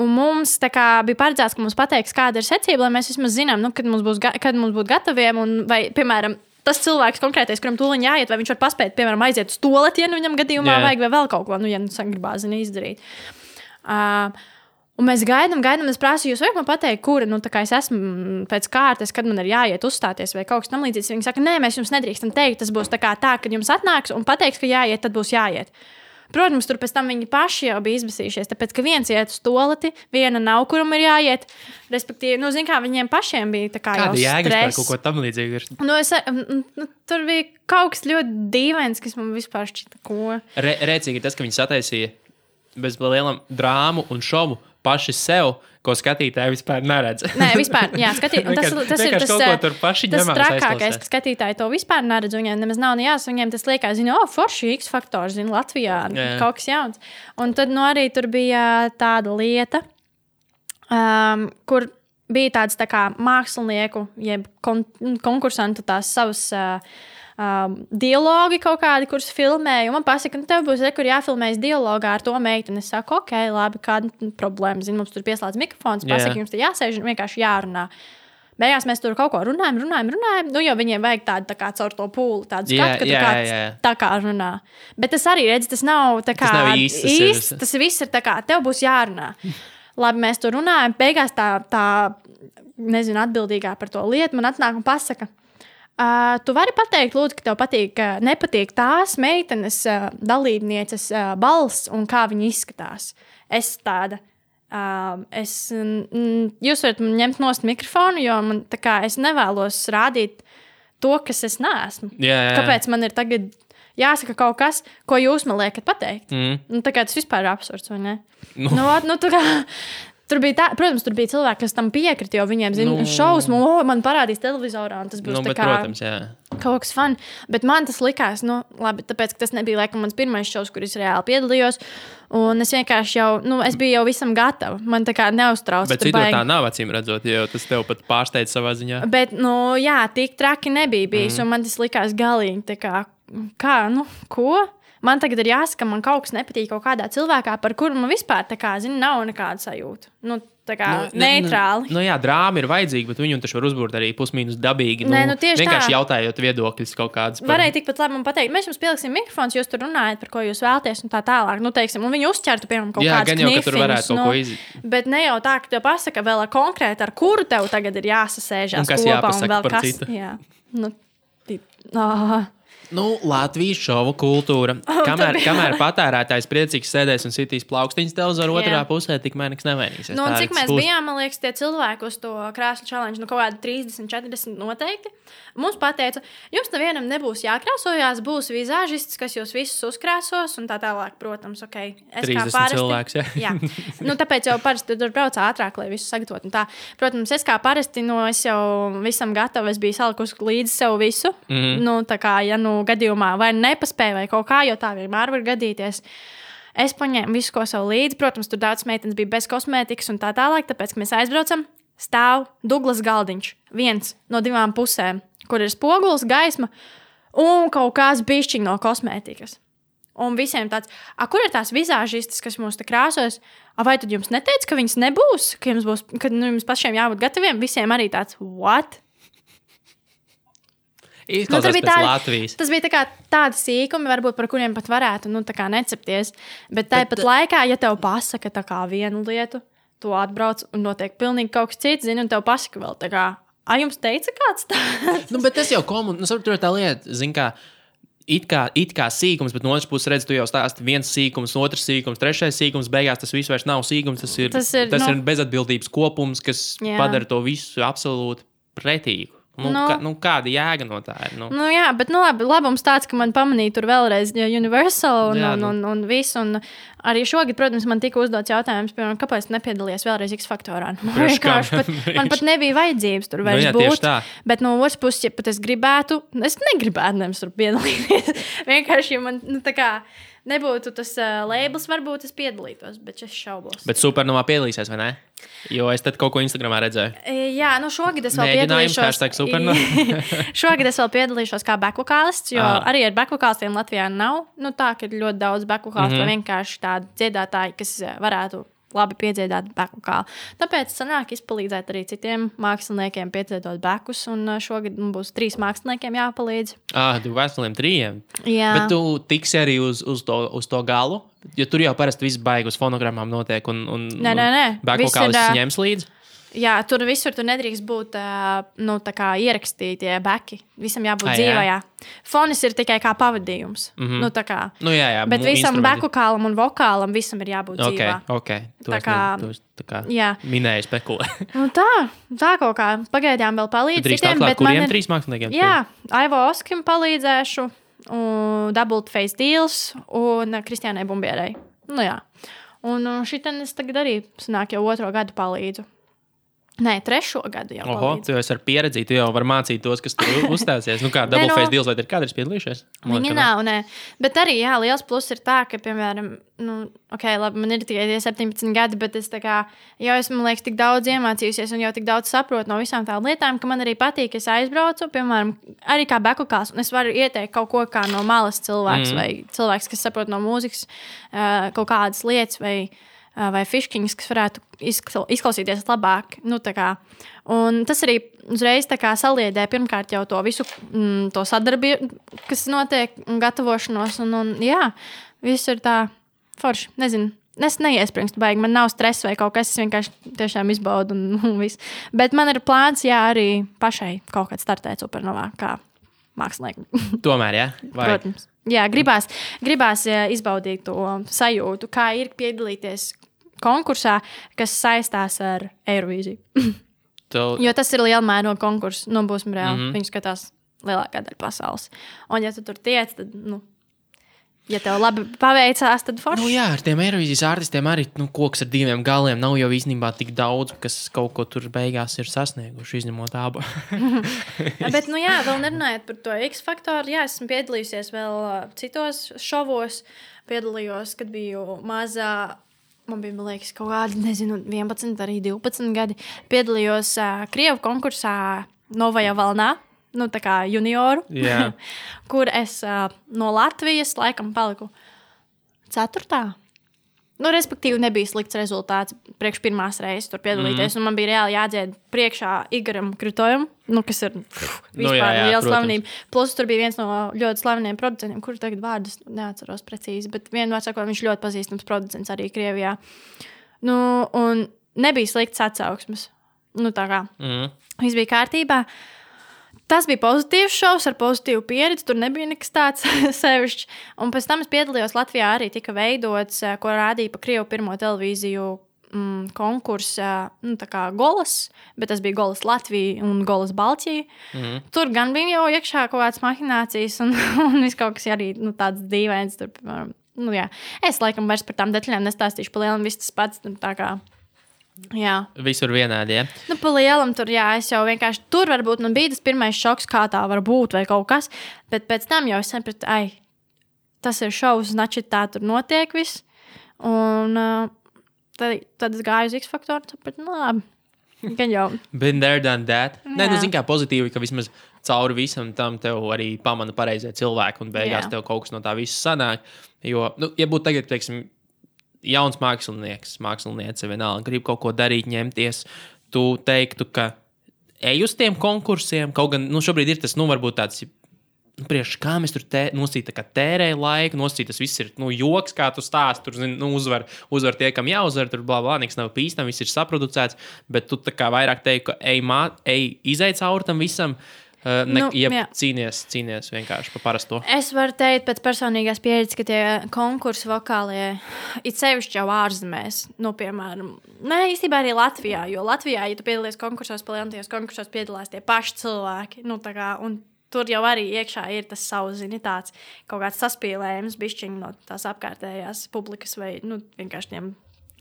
[SPEAKER 2] Un mums kā, bija paredzēts, ka mums pateiks, kāda ir secība, lai mēs vismaz zinām, nu, kad mums būs, kad mums būt gataviem. Un, vai, piemēram, tas cilvēks konkrētais, kuram tūlīt jāiet, vai viņš var paspēt, piemēram, aiziet uz toaleti, ja nu viņam gadījumā
[SPEAKER 1] Jā.
[SPEAKER 2] vajag, vai vēl kaut ko, nu, ja nu sagribās zini, izdarīt. Uh, Un mēs gaidām, gaidām. Es prasu, jūs varat man pateikt, kura nu, es esmu mm, pēc kārtas, kad man ir jāiet uzstāties vai kaut kas tamlīdzīgs. Viņi saka, nē, mēs jums nedrīkstam teikt. Tas būs tā, tā kad jums atnāks un pateiks, ka jāiet, tad būs jāiet. Protams, tur pēc tam viņi paši jau bija izbēsījušies. Tāpēc, ka viens iet uz toleti, viena nav, kuram ir jāiet. Respektīvi, nu, zin, kā, viņiem pašiem bija tā kā
[SPEAKER 1] Kāda
[SPEAKER 2] jau stress.
[SPEAKER 1] kaut ko tamlīdzīgu? ir?
[SPEAKER 2] Nu, es, mm, nu, tur bija kaut kas ļoti dīvains, kas man vispār šķita, ko.
[SPEAKER 1] Re, rēcīgi ir tas, ka viņi sataisīja bez lielām drāmu un šovu paši sev, ko skatītāji vispār neredz.
[SPEAKER 2] Nē, vispār, jā, skatīt, tas, tas ir tas,
[SPEAKER 1] ko
[SPEAKER 2] eh,
[SPEAKER 1] ņemās
[SPEAKER 2] trakākais, ka skatītāji to vispār neredz. Viņiem nemaz nav jāsaka, viņiem tas liekas, zina, oh, forši X faktors, zina, Latvijā
[SPEAKER 1] Jā.
[SPEAKER 2] kaut kas jauns. Un tad nu, arī tur bija tāda lieta, um, kur bija tāds tā kā mākslinieku, jeb kon konkursantu tās savas. Uh, Um, dialogi kaut kādi, kurus filmēju. un Man pasaka, ka tev būs re, kur jāfilmējas dialogā ar to meiteni. Es saku, ok, labi, kāda problēma. Zinu, mums tur pieslēdz mikrofons, pasaka, jums tur jāsēž un vienkārši jārunā. Beigās mēs tur kaut ko runājam, runājam, runājam. Nu, jo viņiem vajag tādu tā kā caur to pūli, tādu skatu, ka
[SPEAKER 1] jā,
[SPEAKER 2] tur kāds
[SPEAKER 1] jā.
[SPEAKER 2] tā kā runā. Bet tas arī redz, tas nav tā kā
[SPEAKER 1] nav īsts, tas
[SPEAKER 2] īsts. Tas viss ir tā kā tev būs jārunā. Labi, mēs tur runājam. Beigās tā, tā nezinu, atbildīgā par to lietu man atnāk un pasaka. Uh, tu vari pateikt, lūdzu, ka tev patīk, uh, nepatīk tās meitenes uh, dalībnieces uh, balss un kā viņa izskatās. Es tāda. Uh, es, mm, jūs varat ņemt nost mikrofonu, jo man, kā, es nevēlos rādīt to, kas es neesmu.
[SPEAKER 1] Jā, jā, jā.
[SPEAKER 2] Kāpēc man ir tagad jāsaka kaut kas, ko jūs man liekat pateikt?
[SPEAKER 1] Mm.
[SPEAKER 2] Nu, tā kā tas vispār ir absurds, vai ne?
[SPEAKER 1] Nu.
[SPEAKER 2] Nu, ot, nu, kā, tur bija tā, protams, tur bija cilvēki, kas tam piekrita, jo viņiem zina,
[SPEAKER 1] Nu.
[SPEAKER 2] šausmu, oh, man parādīs televizorā, un tas būs
[SPEAKER 1] Nu, bet,
[SPEAKER 2] kā
[SPEAKER 1] protams, jā.
[SPEAKER 2] kaut kas fun. Bet man tas likās, nu, labi, tāpēc, ka tas nebija laikam mans pirmais šovs, kur es reāli piedalījos. Un es vienkārši jau, nu, es biju jau visam gatava. Man tā kā neuztrauc.
[SPEAKER 1] Bet
[SPEAKER 2] tur
[SPEAKER 1] citur tā nav acīm redzot, jo tas tev pat pārsteidz savā ziņā.
[SPEAKER 2] Bet, nu, jā, tik traki nebija bijis. Mm. Un man tas likās galīgi. tā Kā, kā, nu, ko? Man tagad ir jāsaka, man kaut kas nepatīk kaut kādā cilvēkā, par kuru man vispār, tā kā, zini, nav nekāda sajūta. Nu, tā kā nu,
[SPEAKER 1] ne-
[SPEAKER 2] neitrāli.
[SPEAKER 1] Nu, nu, jā, drāma ir vajadzīga, bet viņu taču var uzbūvēt arī pusmīnus dabīgi.
[SPEAKER 2] Nē, nu, tieši
[SPEAKER 1] vienkārši
[SPEAKER 2] tā.
[SPEAKER 1] jautājot viedokļus kaut kādus. par-
[SPEAKER 2] Varēja tikpat labi man pateikt, mēs jums pieliksim mikrofons, jūs tur runājat, par ko jūs vēlaties, un tā tālāk. Nu, teiksim, un viņi uzķertu, piemēram, kaut kādu
[SPEAKER 1] jau, ka tur varētu kaut ko iz-
[SPEAKER 2] Bet ne jau tā, ka tev pasaka vēl konkrēti, ar kuru tev tagad ir jāsasēžās
[SPEAKER 1] Un kas
[SPEAKER 2] kopā,
[SPEAKER 1] jāpasaka par
[SPEAKER 2] kas.
[SPEAKER 1] citu.
[SPEAKER 2] Jā, nu, tī- ā,
[SPEAKER 1] Nu, Latvijas šovu kultūra. Kamēr, kamēr patērētājs priecīgs sēdēs un sitīs plaukstiņas televizoru otrā pusē, tikmēr nekas nevainīsies.
[SPEAKER 2] Nu, cik mēs
[SPEAKER 1] būs.
[SPEAKER 2] bijām, man liekas, tie cilvēki uz to krāslu challenge, nu, kaut kādi 30, 40 noteikti. Mums teica, jums nevienam nebūs jākrāsojās, būs vizāžists, kas jūs visus uzkrāsos, un tā tālāk, protams, ok. Es
[SPEAKER 1] 30 cilvēks, ja?
[SPEAKER 2] jā. Nu, tāpēc jau parasti tur brauc ātrāk, lai visu sagatavotu. Protams, es kā parasti, nu, es jau visam gatava, es biju salikusi līdzi sev visu. Mm. -hmm. Nu, tā kā, ja nu gadījumā vai nepaspēju vai kaut kā, jo tā vienmēr var gadīties. Es paņēmu visu, ko sev līdzi. Protams, tur daudz meitenes bija bez kosmētikas un tā tālāk. Tāpēc, kad mēs aizbraucam, stāv Douglas Galdiņš. Viens no divām pusēm, kur ir spogulis, gaisma un kaut kāds bišķiņš no kosmētikas. Un visiem tāds, "A, kur ir tās vizāžistas, kas mums te krāsos? A, vai tad jums neteica, ka viņas nebūs, ka jums, būs, ka nu, jums pašiem jābūt gataviem? Visiem arī tāds, what?
[SPEAKER 1] Izklausās
[SPEAKER 2] tur
[SPEAKER 1] nu,
[SPEAKER 2] bija tādi-
[SPEAKER 1] Latvijas.
[SPEAKER 2] Tas bija tā kā tādi sīkumi, varbūt par kuriem pat varētu nu, tā necepties. Bet tāpat laikā, ja tev pasaka tā vienu lietu, tu atbrauc un notiek pilnīgi kaut kas cits, zini, un tev pasaka vēl tā kā, ah, jums teica kāds tāds?
[SPEAKER 1] Nu, bet tas jau komun... nu, saprot, tur ir tā lieta, zin, kā. It kā, it kā sīkums, bet no otras puses, redz, tu jau stāsti viens sīkums, otrs sīkums, trešais sīkums. Beigās tas viss vairs nav sīkums. Tas ir,
[SPEAKER 2] Tas ir,
[SPEAKER 1] tas
[SPEAKER 2] nu-
[SPEAKER 1] ir bezatbildības kopums, kas
[SPEAKER 2] Jā.
[SPEAKER 1] padara to visu absolūti pretīgu. Nu,
[SPEAKER 2] Nu.
[SPEAKER 1] kā, nu, kāda jēga no tā ir? Nu,
[SPEAKER 2] Nu, jā, bet nu, labi, labums tāds, ka man pamanīja tur vēlreiz Universal un,
[SPEAKER 1] Jā,
[SPEAKER 2] un,
[SPEAKER 1] nu.
[SPEAKER 2] un, un viss. Un arī šogad, protams, man tika uzdots jautājums, piemēram, kāpēc nepiedalījies vēlreiz X faktorā. Nu,
[SPEAKER 1] Priekš kam?
[SPEAKER 2] vienkārši pat, man pat nebija vajadzības tur vairs
[SPEAKER 1] jā, tieši
[SPEAKER 2] būt.
[SPEAKER 1] tā.
[SPEAKER 2] Bet no otras puses, ja pat es gribētu, es negribētu nevis tur piedalīties. vienkārši, ja man nu, tā kā nebūtu tas uh, labels, varbūt es piedalītos, bet es šaubos.
[SPEAKER 1] bet supernovā piedalīsies, vai ne? Jo es tad kaut ko Instagramā redzēju.
[SPEAKER 2] Jā, nu šogad es vēl piedalīšos. šogad es vēl piedalīšos kā bekvokālists, jo
[SPEAKER 1] Ah.
[SPEAKER 2] arī ar bekvokālistiem Latvijā nav. Nu, tā, ka ir ļoti daudz bekvokālistu
[SPEAKER 1] Mhm.
[SPEAKER 2] mm -hmm. vienkārši tādi dziedātāji, kas eh, varētu labi piedziedāt bekvokālu. Tāpēc sanāk izpalīdzēt arī citiem māksliniekiem piedziedot bekus, un eh, šogad mums būs trīs māksliniekiem jāpalīdz.
[SPEAKER 1] Ah, tu veseliem trījiem.
[SPEAKER 2] Jā.
[SPEAKER 1] Bet tu tiksi arī uz, uz, to, uz to galu. Jo tur jau parasti viss baigus fonogrammām notiek. Un, un,
[SPEAKER 2] Nē, nē, nē.
[SPEAKER 1] Bēgu
[SPEAKER 2] Viss
[SPEAKER 1] kā
[SPEAKER 2] ir,
[SPEAKER 1] līdzi
[SPEAKER 2] ā,
[SPEAKER 1] ņems līdzi.
[SPEAKER 2] Jā, tur visur tur nedrīkst būt uh, nu, ierakstītie beki. Visam jābūt
[SPEAKER 1] Ah, jā?
[SPEAKER 2] dzīvajā. Fonis ir tikai kā pavadījums. Mm -hmm. nu, kā.
[SPEAKER 1] Nu, jā, jā,
[SPEAKER 2] Bet visam
[SPEAKER 1] instrumenti.
[SPEAKER 2] bekukālam un vokālam visam ir jābūt
[SPEAKER 1] Ok,
[SPEAKER 2] dzīvā.
[SPEAKER 1] ok. Tu
[SPEAKER 2] Tā kā-
[SPEAKER 1] ne- tu kā
[SPEAKER 2] Jā.
[SPEAKER 1] minēji spekulē.
[SPEAKER 2] Nu, tā, tā kaut kā pagaidām vēl palīdz citiem.
[SPEAKER 1] atklāt,
[SPEAKER 2] bet man ir-
[SPEAKER 1] trīs māksliniekiem?
[SPEAKER 2] Jā, Aivo Oskim palīdzēšu, un Double Face Deals un Kristiānai Bumbierai. Nu, jā. Un šī es tagad arī sanāk jau otro gadu palīdzu. Nē, trešo gadu jau.
[SPEAKER 1] Oho, tu jau esi ar pieredzi, tu jau vari mācīt tos, kas tur uzstāsies. Nu, kā
[SPEAKER 2] Nē,
[SPEAKER 1] Double
[SPEAKER 2] nu-
[SPEAKER 1] Face deals, vai ir kādreiz piedalījušies?
[SPEAKER 2] Viņa
[SPEAKER 1] ka
[SPEAKER 2] nav, nē. Bet arī, jā, liels pluss ir tā, ka, piemēram, nu, ok, labi, man ir tikai tie 17 gadi, bet es kā jau esmu, liekas, tik daudz iemācījusies un jau tik daudz saprotu no visām tām lietām, ka man arī patīk, es aizbraucu, piemēram, arī kā bekukās, un es varu ieteikt kaut ko kā no malas cilvēks mm. vai cilvēks, kas saprot no mūzikas uh, kaut kādas lietas vai, uh, vai fiškiņas, kas varētu izkla- izklausīties labāk. Nu, tas arī uzreiz saliedē pirmkārt jau to visu mm, to sadarbību, kas notiek, un gatavošanos. Un, un, jā, viss ir tā forši. Nezinu. Es neiespringstu, baigi. Man nav stresa vai kaut kas. Es vienkārši tiešām izbaudu. Un, un viss. Bet man ir plāns, jā, arī pašai kaut kad startēt supernovā, kā māksliniekam.
[SPEAKER 1] Tomēr, jā. Vai?
[SPEAKER 2] Protams. Jā, gribās, gribās jā, izbaudīt to sajūtu, kā ir piedalīties konkursā, kas saistās ar Eirovīziju.
[SPEAKER 1] Tu,
[SPEAKER 2] Jo tas ir liela mēroga konkurss, nu, būsim reāli. Mm. -hmm. Viņu skatās lielākā daļa pasaules. Un, ja tu tur tiec, tad, nu, ja tev labi paveicās, tad forši.
[SPEAKER 1] Nu, jā, ar tiem Eirovīzijas artistiem arī nu, koks ar diviem galiem nav jau īstenībā tik daudz, kas kaut ko tur beigās ir sasnieguši, izņemot abu.
[SPEAKER 2] Bet, nu, jā, vēl nerunājot par to X faktoru, jā, esmu piedalījusies vēl citos šovos. Piedalījos, kad biju mazā. Man bija, man liekas, kaut kādi, nezinu, 11, arī 12 gadi. Piedalījos uh, Krievijas konkursā Novajā Valnā, nu, tā kā junioru,
[SPEAKER 1] Jā.
[SPEAKER 2] kur es uh, no Latvijas laikam paliku ceturtā. Nu, respektīvi, nebija slikts rezultāts priekš pirmās reizes tur piedalīties. Mm. Man bija reāli jādzied priekšā Igoram Kritojam, nu, kas ir pff,
[SPEAKER 1] Nu,
[SPEAKER 2] vispār
[SPEAKER 1] jā, jā,
[SPEAKER 2] liela
[SPEAKER 1] protams.
[SPEAKER 2] slavenība. Plus, tur bija viens no ļoti slaveniem producentiem, kurš tagad vārdus neatceros precīzi, bet vienmēr sakot, viņš ļoti pazīstams producents arī Krievijā. Nu, un nebija slikts atsauksmes. Nu, tā kā
[SPEAKER 1] Mm.
[SPEAKER 2] viss bija kārtībā. Tas bija pozitīvs šovs ar pozitīvu pieredzi. Tur nebija nekas tāds sevišķs. Un pēc tam es piedalījos Latvijā arī tika veidots, eh, ko rādīja pa Krievu pirmo televīziju mm, konkursa, nu, tā kā Golas, bet tas bija Golas Latvija un Golas Baltija. Mm. Tur gan bija jau iekšā kaut kādas mahinācijas, un, un viss kaut kas arī nu, tāds dīvains. Tur, nu, jā. es laikam vairs par tām detaļām nestāstīšu, pa lielam viss tas pats. Nu, Jā.
[SPEAKER 1] Visur vienādi. Ja?
[SPEAKER 2] Nu, pa lielam tur, jā, es jau vienkārši tur varbūt man bija tas pirmais šoks, kā tā var būt, vai kaut kas. Bet pēc tam jau es sapratu, ai, tas ir šovs, znači tā tur notiek viss. Un uh, tad, tad es gāju uz X faktoru, sapratu, nu, labi. Gan jau.
[SPEAKER 1] Been there, done that. Nē, nu, zini, kā pozitīvi, ka vismaz cauri visam tam tev arī pamana pareizie cilvēki, un beigās jā. tev kaut kas no tā visa sanāk. Jo, nu, ja būtu tagad, teiksim, jauns mākslinieks, māksliniece vienalga, grib kaut ko darīt, ņemties, tu teiktu, ka ej uz tiem konkursiem. Kaut gan nu, šobrīd ir tas, nu, varbūt tāds. Nu, priekš kā mēs tur tē, nosīt, tērējam laiku, nosīt, tas viss ir nu, joks, kā tu stāsti. Tur zin, nu, uzvar, uzvar tie, kam jāuzvar, tur blā, blā, nekas nav pīstams, viss ir saproducēts. Bet tu kā vairāk teiksi, ka ej, mā, ej izaic cauri tam visam. Uh, Uh, ne, nu, ja cīnīties, cīnīties vienkārši par parasto.
[SPEAKER 2] Es varu teikt, pēc personīgās pieredzes, ka tie konkursi vokālie, it sevišķi jau ārzemēs, nu, piemēram, ne īstenībā arī Latvijā. Jo Latvijā, ja tu piedalies konkursos, palielinties konkursos, piedalās tie paši cilvēki. Nu, kā, Tur jau arī iekšā ir tas savs, zini, tāds kaut kāds saspīlējums, bišķiņš no tās apkārtējās publikas vai nu, vienkārši tiem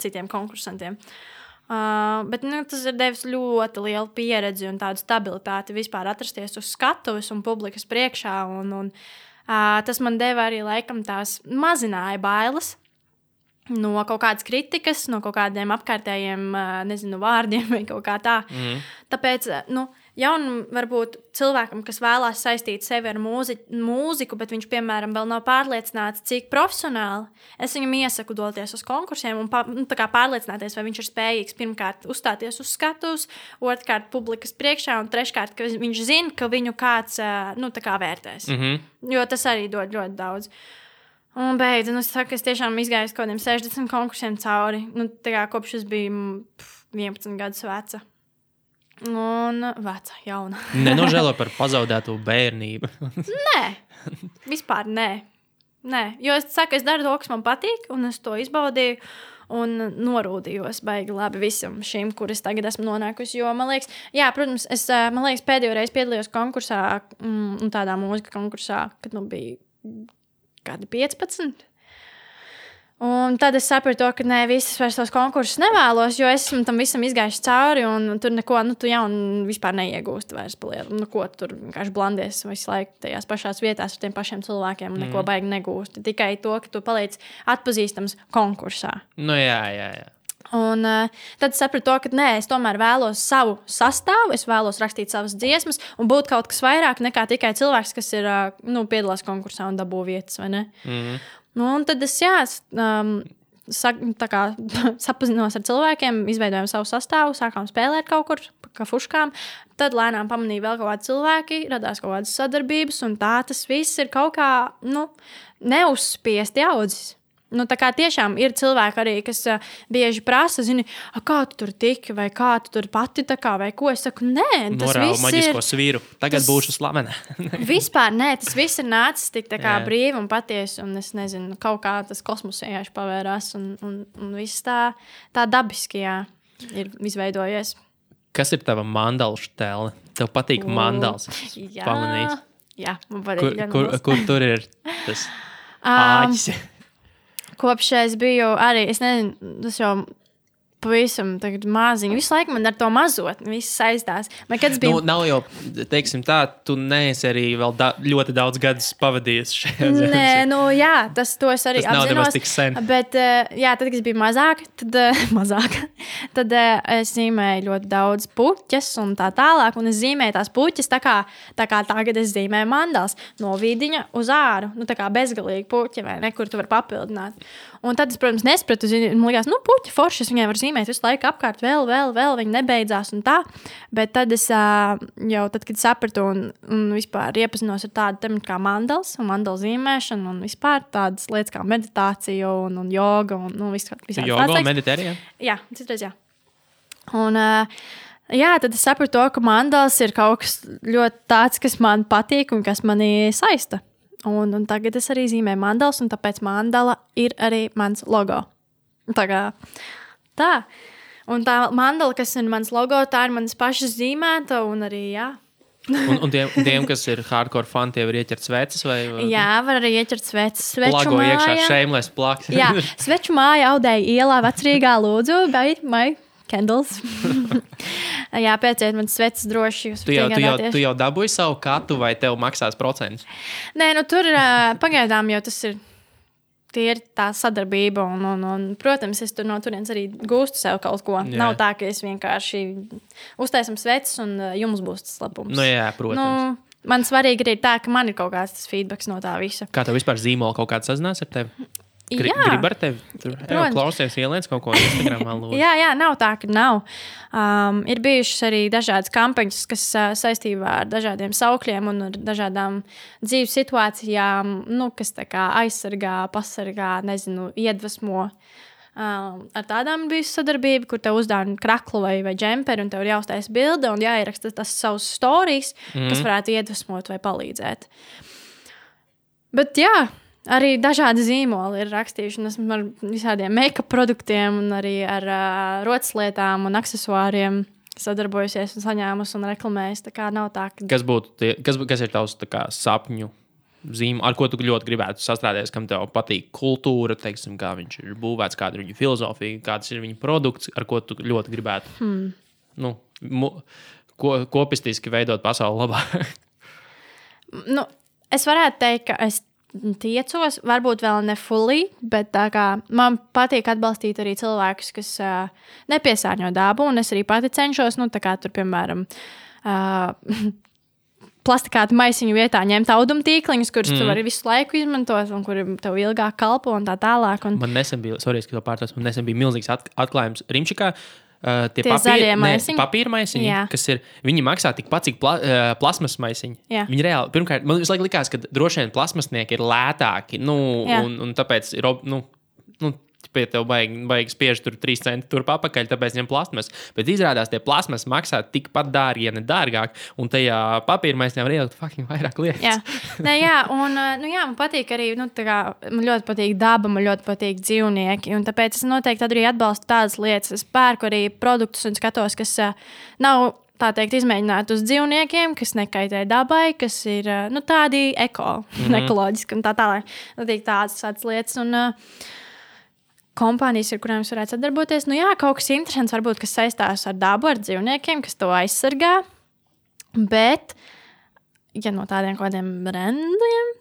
[SPEAKER 2] citiem konkursantiem. Uh, Uh, bet nu, tas ir devis ļoti lielu pieredzi un tādu stabilitāti vispār atrasties uz skatuves un publikas priekšā. Un, un, uh, tas man deva arī laikam tās mazināja bailes. No kaut kādas kritikas, no kaut kādiem apkārtējiem, uh, nezinu, vārdiem vai kaut kā tā. Mm. Tāpēc, nu, jaunam, varbūt cilvēkam, kas vēlās saistīt sevi ar mūzi, mūziku, bet viņš, piemēram, vēl nav pārliecināts, cik profesionāli, es viņam iesaku doties uz konkursiem un nu, pārliecināties, vai viņš ir spējīgs pirmkārt uzstāties uz skatuves, otrkārt publikas priekšā un treškārt, ka viņš zina, ka viņu kāds nu, kā vērtēs. Mm -hmm. Jo tas arī dod ļoti daudz. Un beigās, nu, es saku, es tiešām izgāju uz kaut kādiem 60 konkursiem cauri. Nu, kā, kopš es biju 11 gadus veca. Un vecā, jauna.
[SPEAKER 1] Nenožēlo par pazaudēto bērnību.
[SPEAKER 2] nē, vispār nē. nē. Jo es saku, es daru to, kas man patīk, un es to izbaudīju. Un norūdījos baigi labi visam šim, kur es tagad esmu nonākusi. Jo man liekas, jā, protams, es liekas, pēdējo reizi piedalījos konkursā, mm, tādā mūzikas konkursā, kad nu bija kādi 15. Un tad es sapratu, ka ne visas vairs tos konkursus nevēlos, jo esmu tam visam izgājis cauri, un tur neko, nu, tu jau vispār neiegūsti vairs palielu. Nu, ko tur vienkārši blandies visu laiku tajās pašās vietās ar tiem pašiem cilvēkiem, un neko mm. baigi negūsti. Tikai to, ka tu paliec atpazīstams konkursā.
[SPEAKER 1] Nu, jā, jā, jā.
[SPEAKER 2] Un uh, tad es sapratu, ka nē, es tomēr vēlos savu sastāvu, es vēlos rakstīt savas dziesmas un būt kaut kas vairāk nekā tikai cilvēks, kas ir uh, nu, piedalās konkursā un dabū vietas. Mm. Nu, un tad es jā, um, sa, kā, sapazinos ar cilvēkiem, izveidojām savu sastāvu, sākām spēlēt kaut kur, kā fuškām. Tad lēnām pamanīja vēl kaut kādi cilvēki, radās kaut kādas sadarbības, un tā tas viss ir kaut kā nu, neuzspiesti audzis. Nu, tā kā tiešām ir cilvēki arī, kas uh, bieži prasa, zini, kā tu tur tiki, vai kā tu tur pati tā kā, vai ko. Es saku, nē, tas
[SPEAKER 1] Morāli,
[SPEAKER 2] viss
[SPEAKER 1] maģisko ir. Svīru. Tagad tas... būšu slavena.
[SPEAKER 2] vispār nē, tas viss ir nācis tik kā brīvi un patiesi, un es nezinu, kaut kā tas kosmos vienkārši pavērās, un, un, un viss tā, tā dabiski jā, ir izveidojies.
[SPEAKER 1] Kas ir tava mandāla tēle? Tev patīk mandāls. Jā, pamanīt.
[SPEAKER 2] jā, man patīk.
[SPEAKER 1] Kur, kur, kur tur ir tas? Um,
[SPEAKER 2] kopš es biju arī, es nezinu, tas jau pavisam maziņu. Visu laiku man ar to mazotni viss saistās. Man, bija...
[SPEAKER 1] nu, nav jau, teiksim, tā, tu neesi arī vēl da ļoti daudz gadus pavadījis šajā zemē.
[SPEAKER 2] Nē, nu jā, tas es arī
[SPEAKER 1] tas apzinos. Tik sen.
[SPEAKER 2] Bet, eh, jā, tad, kad es biju mazāk, tad, eh, mazāk, tad eh, es zīmēju ļoti daudz puķes un tā tālāk. Un es zīmēju tās puķes tā kā, tā kā tagad es zīmēju mandāls no vidiņa uz āru. Nu, tā kā bezgalīgi puķi vai ne, kur tu vari papildināt. Un tad es, protams, nesapratu, man liekas, nu, puķi forši, es viņai varu zīmēt visu laiku apkārt, vēl, vēl, vēl, viņa nebeidzās un tā. Bet tad es jau, tad, kad sapratu un, un vispār iepazinos ar tādu tematu kā mandals un mandalu zīmēšanu un vispār tādas lietas kā meditācija un, un joga un nu, viss
[SPEAKER 1] tāds. Joga un meditērija?
[SPEAKER 2] Jā, citreiz jā. Un, uh, Jā, tad es sapratu, to, ka mandāls ir kaut kas ļoti tāds, kas man patīk un kas manī saista. Un, un tagad es arī zīmēju mandāls, un tāpēc mandāla ir arī mans logo. Tā kā tā. Un tā mandala, kas ir mans logo, tā ir manas pašas zīmēta un arī, jā.
[SPEAKER 1] Un, un tiem, tiem, kas ir hardcore fani, tie var ieķert sveces vai
[SPEAKER 2] Jā, var arī ieķert sveces. Sveču
[SPEAKER 1] plago iekšā
[SPEAKER 2] māja.
[SPEAKER 1] šeimles plaks.
[SPEAKER 2] Jā, sveču māja audēja ielā vecrīgā lūdzu, vai my candles. jā, pēciet man sveces droši.
[SPEAKER 1] Tu jau, tu, jau, tu jau dabūji savu katu, vai tev maksās procents?
[SPEAKER 2] Nē, nu tur pagaidām jau tas ir. Tie ir tā sadarbība, un, un, un, protams, es tur no turienes arī gūstu sev kaut ko.
[SPEAKER 1] Jā.
[SPEAKER 2] Nav tā, ka es vienkārši uztaisam sveces, un jums būs tas labums.
[SPEAKER 1] Nu, jā, protams. Nu,
[SPEAKER 2] man svarīgi arī tā, ka man ir kaut kāds feedback no tā visa.
[SPEAKER 1] Kā tev vispār zīmola kaut kāds sazinās ar tevi? Gri,
[SPEAKER 2] Jā.
[SPEAKER 1] grib ar tevi? Klausies, ieliec kaut ko Instagramā. lūdzu.
[SPEAKER 2] Jā, jā, nav tā, ka nav. Um, ir bijušas arī dažādas kampaņas, kas uh, saistībā ar dažādiem saukļiem un dažādām dzīves situācijām, nu, kas aizsargā, pasargā, nezinu, iedvesmo. Um, ar tādām bija sadarbība, kur te uzdāvina kraklu vai, vai džemperi, un tev ir jāuztais bilde un jāieraksta tas savs stāstījums, mm. kas varētu iedvesmot vai palīdzēt. Bet jā, arī dažādi zīmoli ir rakstījuši. un Esmu ar visādiem make-up produktiem, un arī ar uh, rotaslietām un accessoriem sadarbojusies un saņēmusi un reklamējusi. Tā kā nav tā, ka.
[SPEAKER 1] Kas, būtu tie, kas, kas ir tavs kā, sapņu zīme, ar ko tu ļoti gribētu sastrādāties, kam tev patīk kultūra, teiksim, kā viņš ir būvēts, kāda ir viņa filozofija, kāds ir viņa produkts, ar ko tu ļoti gribētu hmm. nu, mu, ko, kopistiski veidot pasauli labāk.
[SPEAKER 2] Nu, es varētu teikt, ka es tiecos, varbūt vēl ne fully, bet kā man patīk atbalstīt arī cilvēkus, kas uh, nepiesārņo dabu, un es arī pati cenšos, nu, tā kā tur, piemēram, uh, plastikāta maisiņu vietā ņemt audumu tīkliņus, kurus mm. tu vari visu laiku izmantot, un kuri tev ilgāk kalpo un tā tālāk. Un...
[SPEAKER 1] Man nesen bija, sorry, ka to pārtraucu, man nesen bija milzīgs at, atklājums Rimčikā. Uh, tie
[SPEAKER 2] Tie zaļie
[SPEAKER 1] ne, papīra maisiņi,
[SPEAKER 2] Jā.
[SPEAKER 1] kas ir, viņi maksā tikpat, cik pla, uh, plasmas maisiņi.
[SPEAKER 2] Jā.
[SPEAKER 1] Viņi reāli, pirmkārt, man visu laiku likās, ka droši vien plasmasnieki ir lētāki, nu,
[SPEAKER 2] Jā.
[SPEAKER 1] un, un tāpēc ir, nu, nu, pie tev baigi, baigi spiež tur 3 centi turp apakaļ, tāpēc ņem plasmas. Bet izrādās, tie plasmas maksā tikpat dārgi, ja ne dārgāk, un tajā papīra maisiņā var ielikt fucking vairāk lietas.
[SPEAKER 2] Jā, Nē, jā, un uh, nu, jā, man patīk arī, nu, kā, man ļoti patīk daba, man ļoti patīk dzīvnieki. un Tāpēc es noteikti arī atbalstu tādas lietas. Es pērku arī produktus un skatos, kas uh, nav tā teikt, izmēģināti uz dzīvniekiem, kas nekaitē dabai, kas ir uh, nu, tādi eko, mm -hmm. ekoloģiski un tā tālāk. Tādas, tādas lietas. Un, uh, kompānijas, ar kurām es varētu sadarboties. Nu, jā, kaut kas interesants, varbūt, kas saistās ar dabu, ar dzīvniekiem, kas to aizsargā. Bet, ja no tādiem kaut kādiem brendiem,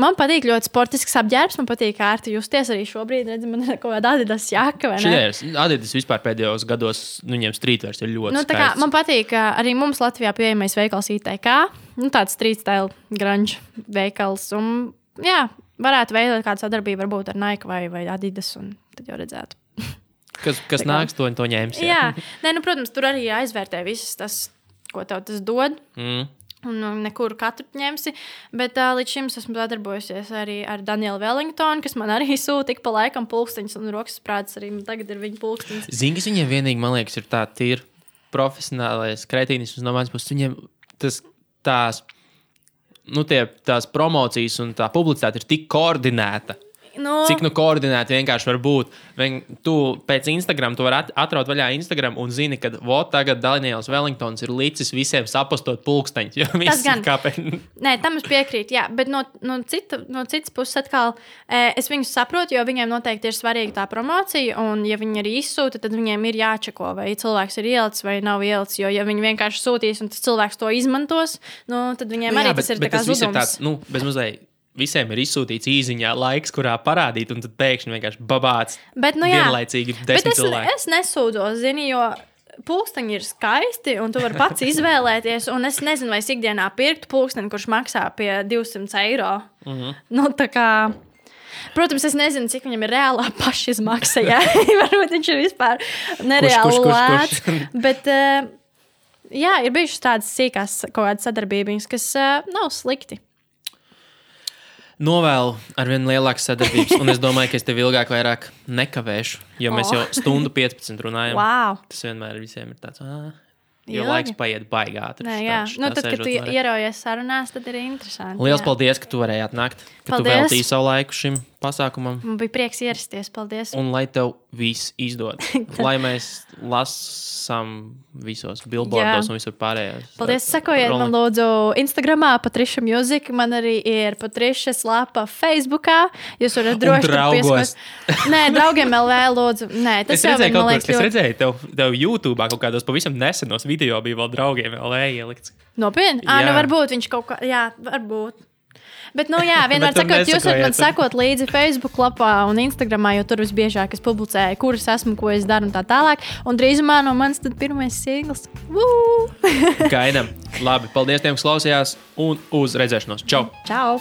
[SPEAKER 2] man patīk ļoti sportisks apģērbs. Man patīk ērti justies arī šobrīd. Redz, man ir kaut kāda adidas jaka.
[SPEAKER 1] ir Adidas vispār pēdējos gados, nu, viņiem streetvers ir ļoti
[SPEAKER 2] Nu, kā, man patīk, arī mums Latvijā pieejamais veikals ITK. Nu, tāds street style, grunge veikals. Un, jā, varētu veidot kādu sadarbību varbūt ar Nike vai, vai Adidas. Un tad jau redzētu.
[SPEAKER 1] Kas, kas nāks, to, to ņems.
[SPEAKER 2] Jā, Nē, nu, protams, tur arī jāizvērtē viss tas, ko tev tas dod.
[SPEAKER 1] Mm.
[SPEAKER 2] Un nu, nekur katru ņemsi. Bet uh, līdz šim es esmu sadarbojusies arī ar Danielu Wellingtonu, kas man arī sūta ik pa laikam pulksteņus un rokas prāts. Arī tagad ir viņa pulkstenis.
[SPEAKER 1] Zini, kas viņiem vienīgi, man liekas, ir tā tīra profesionālais kretīnisms no manas puses. Viņiem tas tās, nu, tie, tās promocijas un tā publicitāte ir tik koordinēta.
[SPEAKER 2] Nu,
[SPEAKER 1] Cik nu koordinēti vienkārši var būt. Vien, tu pēc Instagram tu vari at- atraut vaļā Instagram un zini, ka vot tagad Daniels Wellingtons ir licis visiem sapostot pulksteņus. Viss
[SPEAKER 2] gan.
[SPEAKER 1] kāpēc.
[SPEAKER 2] Nē, tam es piekrītu. Jā, bet no, no, cita, no citas puses, atkal, e, es viņus saprotu, jo viņiem noteikti ir svarīga tā promocija. Un, ja viņi arī izsūta, tad viņiem ir jāčeko, vai cilvēks ir ielicis vai nav ielicis. Jo, ja viņi vienkārši sūtīs un tas cilvēks to izmantos, nu, tad viņiem
[SPEAKER 1] Nu,
[SPEAKER 2] arī
[SPEAKER 1] jā,
[SPEAKER 2] tas ir tā kā
[SPEAKER 1] tas viss ir
[SPEAKER 2] zudums.
[SPEAKER 1] tāds, nu, bez mazliet. Visiem ir izsūtīts īsiņā laiks, kurā parādīt, un tad pēkšņi vienkārši babāts.
[SPEAKER 2] Bet, nu, jā.
[SPEAKER 1] vienlaicīgi
[SPEAKER 2] Bet
[SPEAKER 1] desmit
[SPEAKER 2] es,
[SPEAKER 1] cilvēki.
[SPEAKER 2] es nesūdzos, zini, jo pulksteņi ir skaisti, un tu vari pats izvēlēties. Un es nezinu, vai es ikdienā pirktu pulksteni, kurš maksā pie 200 eiro. Mm. -hmm. nu, kā, Protams, es nezinu, cik viņam ir reālā pašizmaksa. Jā, varbūt viņš ir vispār nereāli lēts. Bet, uh, jā, ir bijušas tādas sīkās kaut kādas sadarbības, kas uh, nav slikti.
[SPEAKER 1] Novēlu ar vien lielākas sadarbības, un es domāju, ka es tev ilgāk vairāk nekavēšu, jo mēs
[SPEAKER 2] Oh.
[SPEAKER 1] jau stundu 15 runājam.
[SPEAKER 2] Wow!
[SPEAKER 1] Tas vienmēr visiem ir tāds, ah, Jo
[SPEAKER 2] Ilgi.
[SPEAKER 1] laiks paiet baigā.
[SPEAKER 2] Nē, jā, nu, tad, kad tu ieraujies sarunās, tad ir interesanti.
[SPEAKER 1] Liels
[SPEAKER 2] jā.
[SPEAKER 1] paldies, ka tu varēji atnākt. Ka tu
[SPEAKER 2] Paldies.
[SPEAKER 1] veltīji savu laiku šim pasākumam.
[SPEAKER 2] Man bija prieks ierasties. Paldies.
[SPEAKER 1] Un lai tev viss izdodas. lai mēs lasām visos billboardos
[SPEAKER 2] Jā.
[SPEAKER 1] un visur pārējās.
[SPEAKER 2] Paldies, sekojiet man lūdzu Instagramā, Patriša Music. Man arī ir Patrišas lapa Facebookā. Jūs varat droši pieskot- Nē, draugiem LV lūdzu. Nē, tas
[SPEAKER 1] Es
[SPEAKER 2] jau
[SPEAKER 1] redzēju, kaut
[SPEAKER 2] man liekas,
[SPEAKER 1] es
[SPEAKER 2] ļoti
[SPEAKER 1] redzēju tev, tev YouTube kaut kādos pavisam nesenos video bija vēl draugiem vēl ielikts.
[SPEAKER 2] nopietni. Ah, nu varbūt viņš kaut kā, jā, varbūt. Bet, nu, jā, vienmēr sakot, jūs varat man sekot līdzi Facebook lapā un Instagramā, jo tur visbiežāk es publicēju, kuras esmu, ko es daru un tā tālāk. Un drīzumā no manis tad pirmais. Woo!
[SPEAKER 1] Gaidām. Labi, paldies tiem, kas klausījās, un uz redzēšanos. Čau!
[SPEAKER 2] Čau!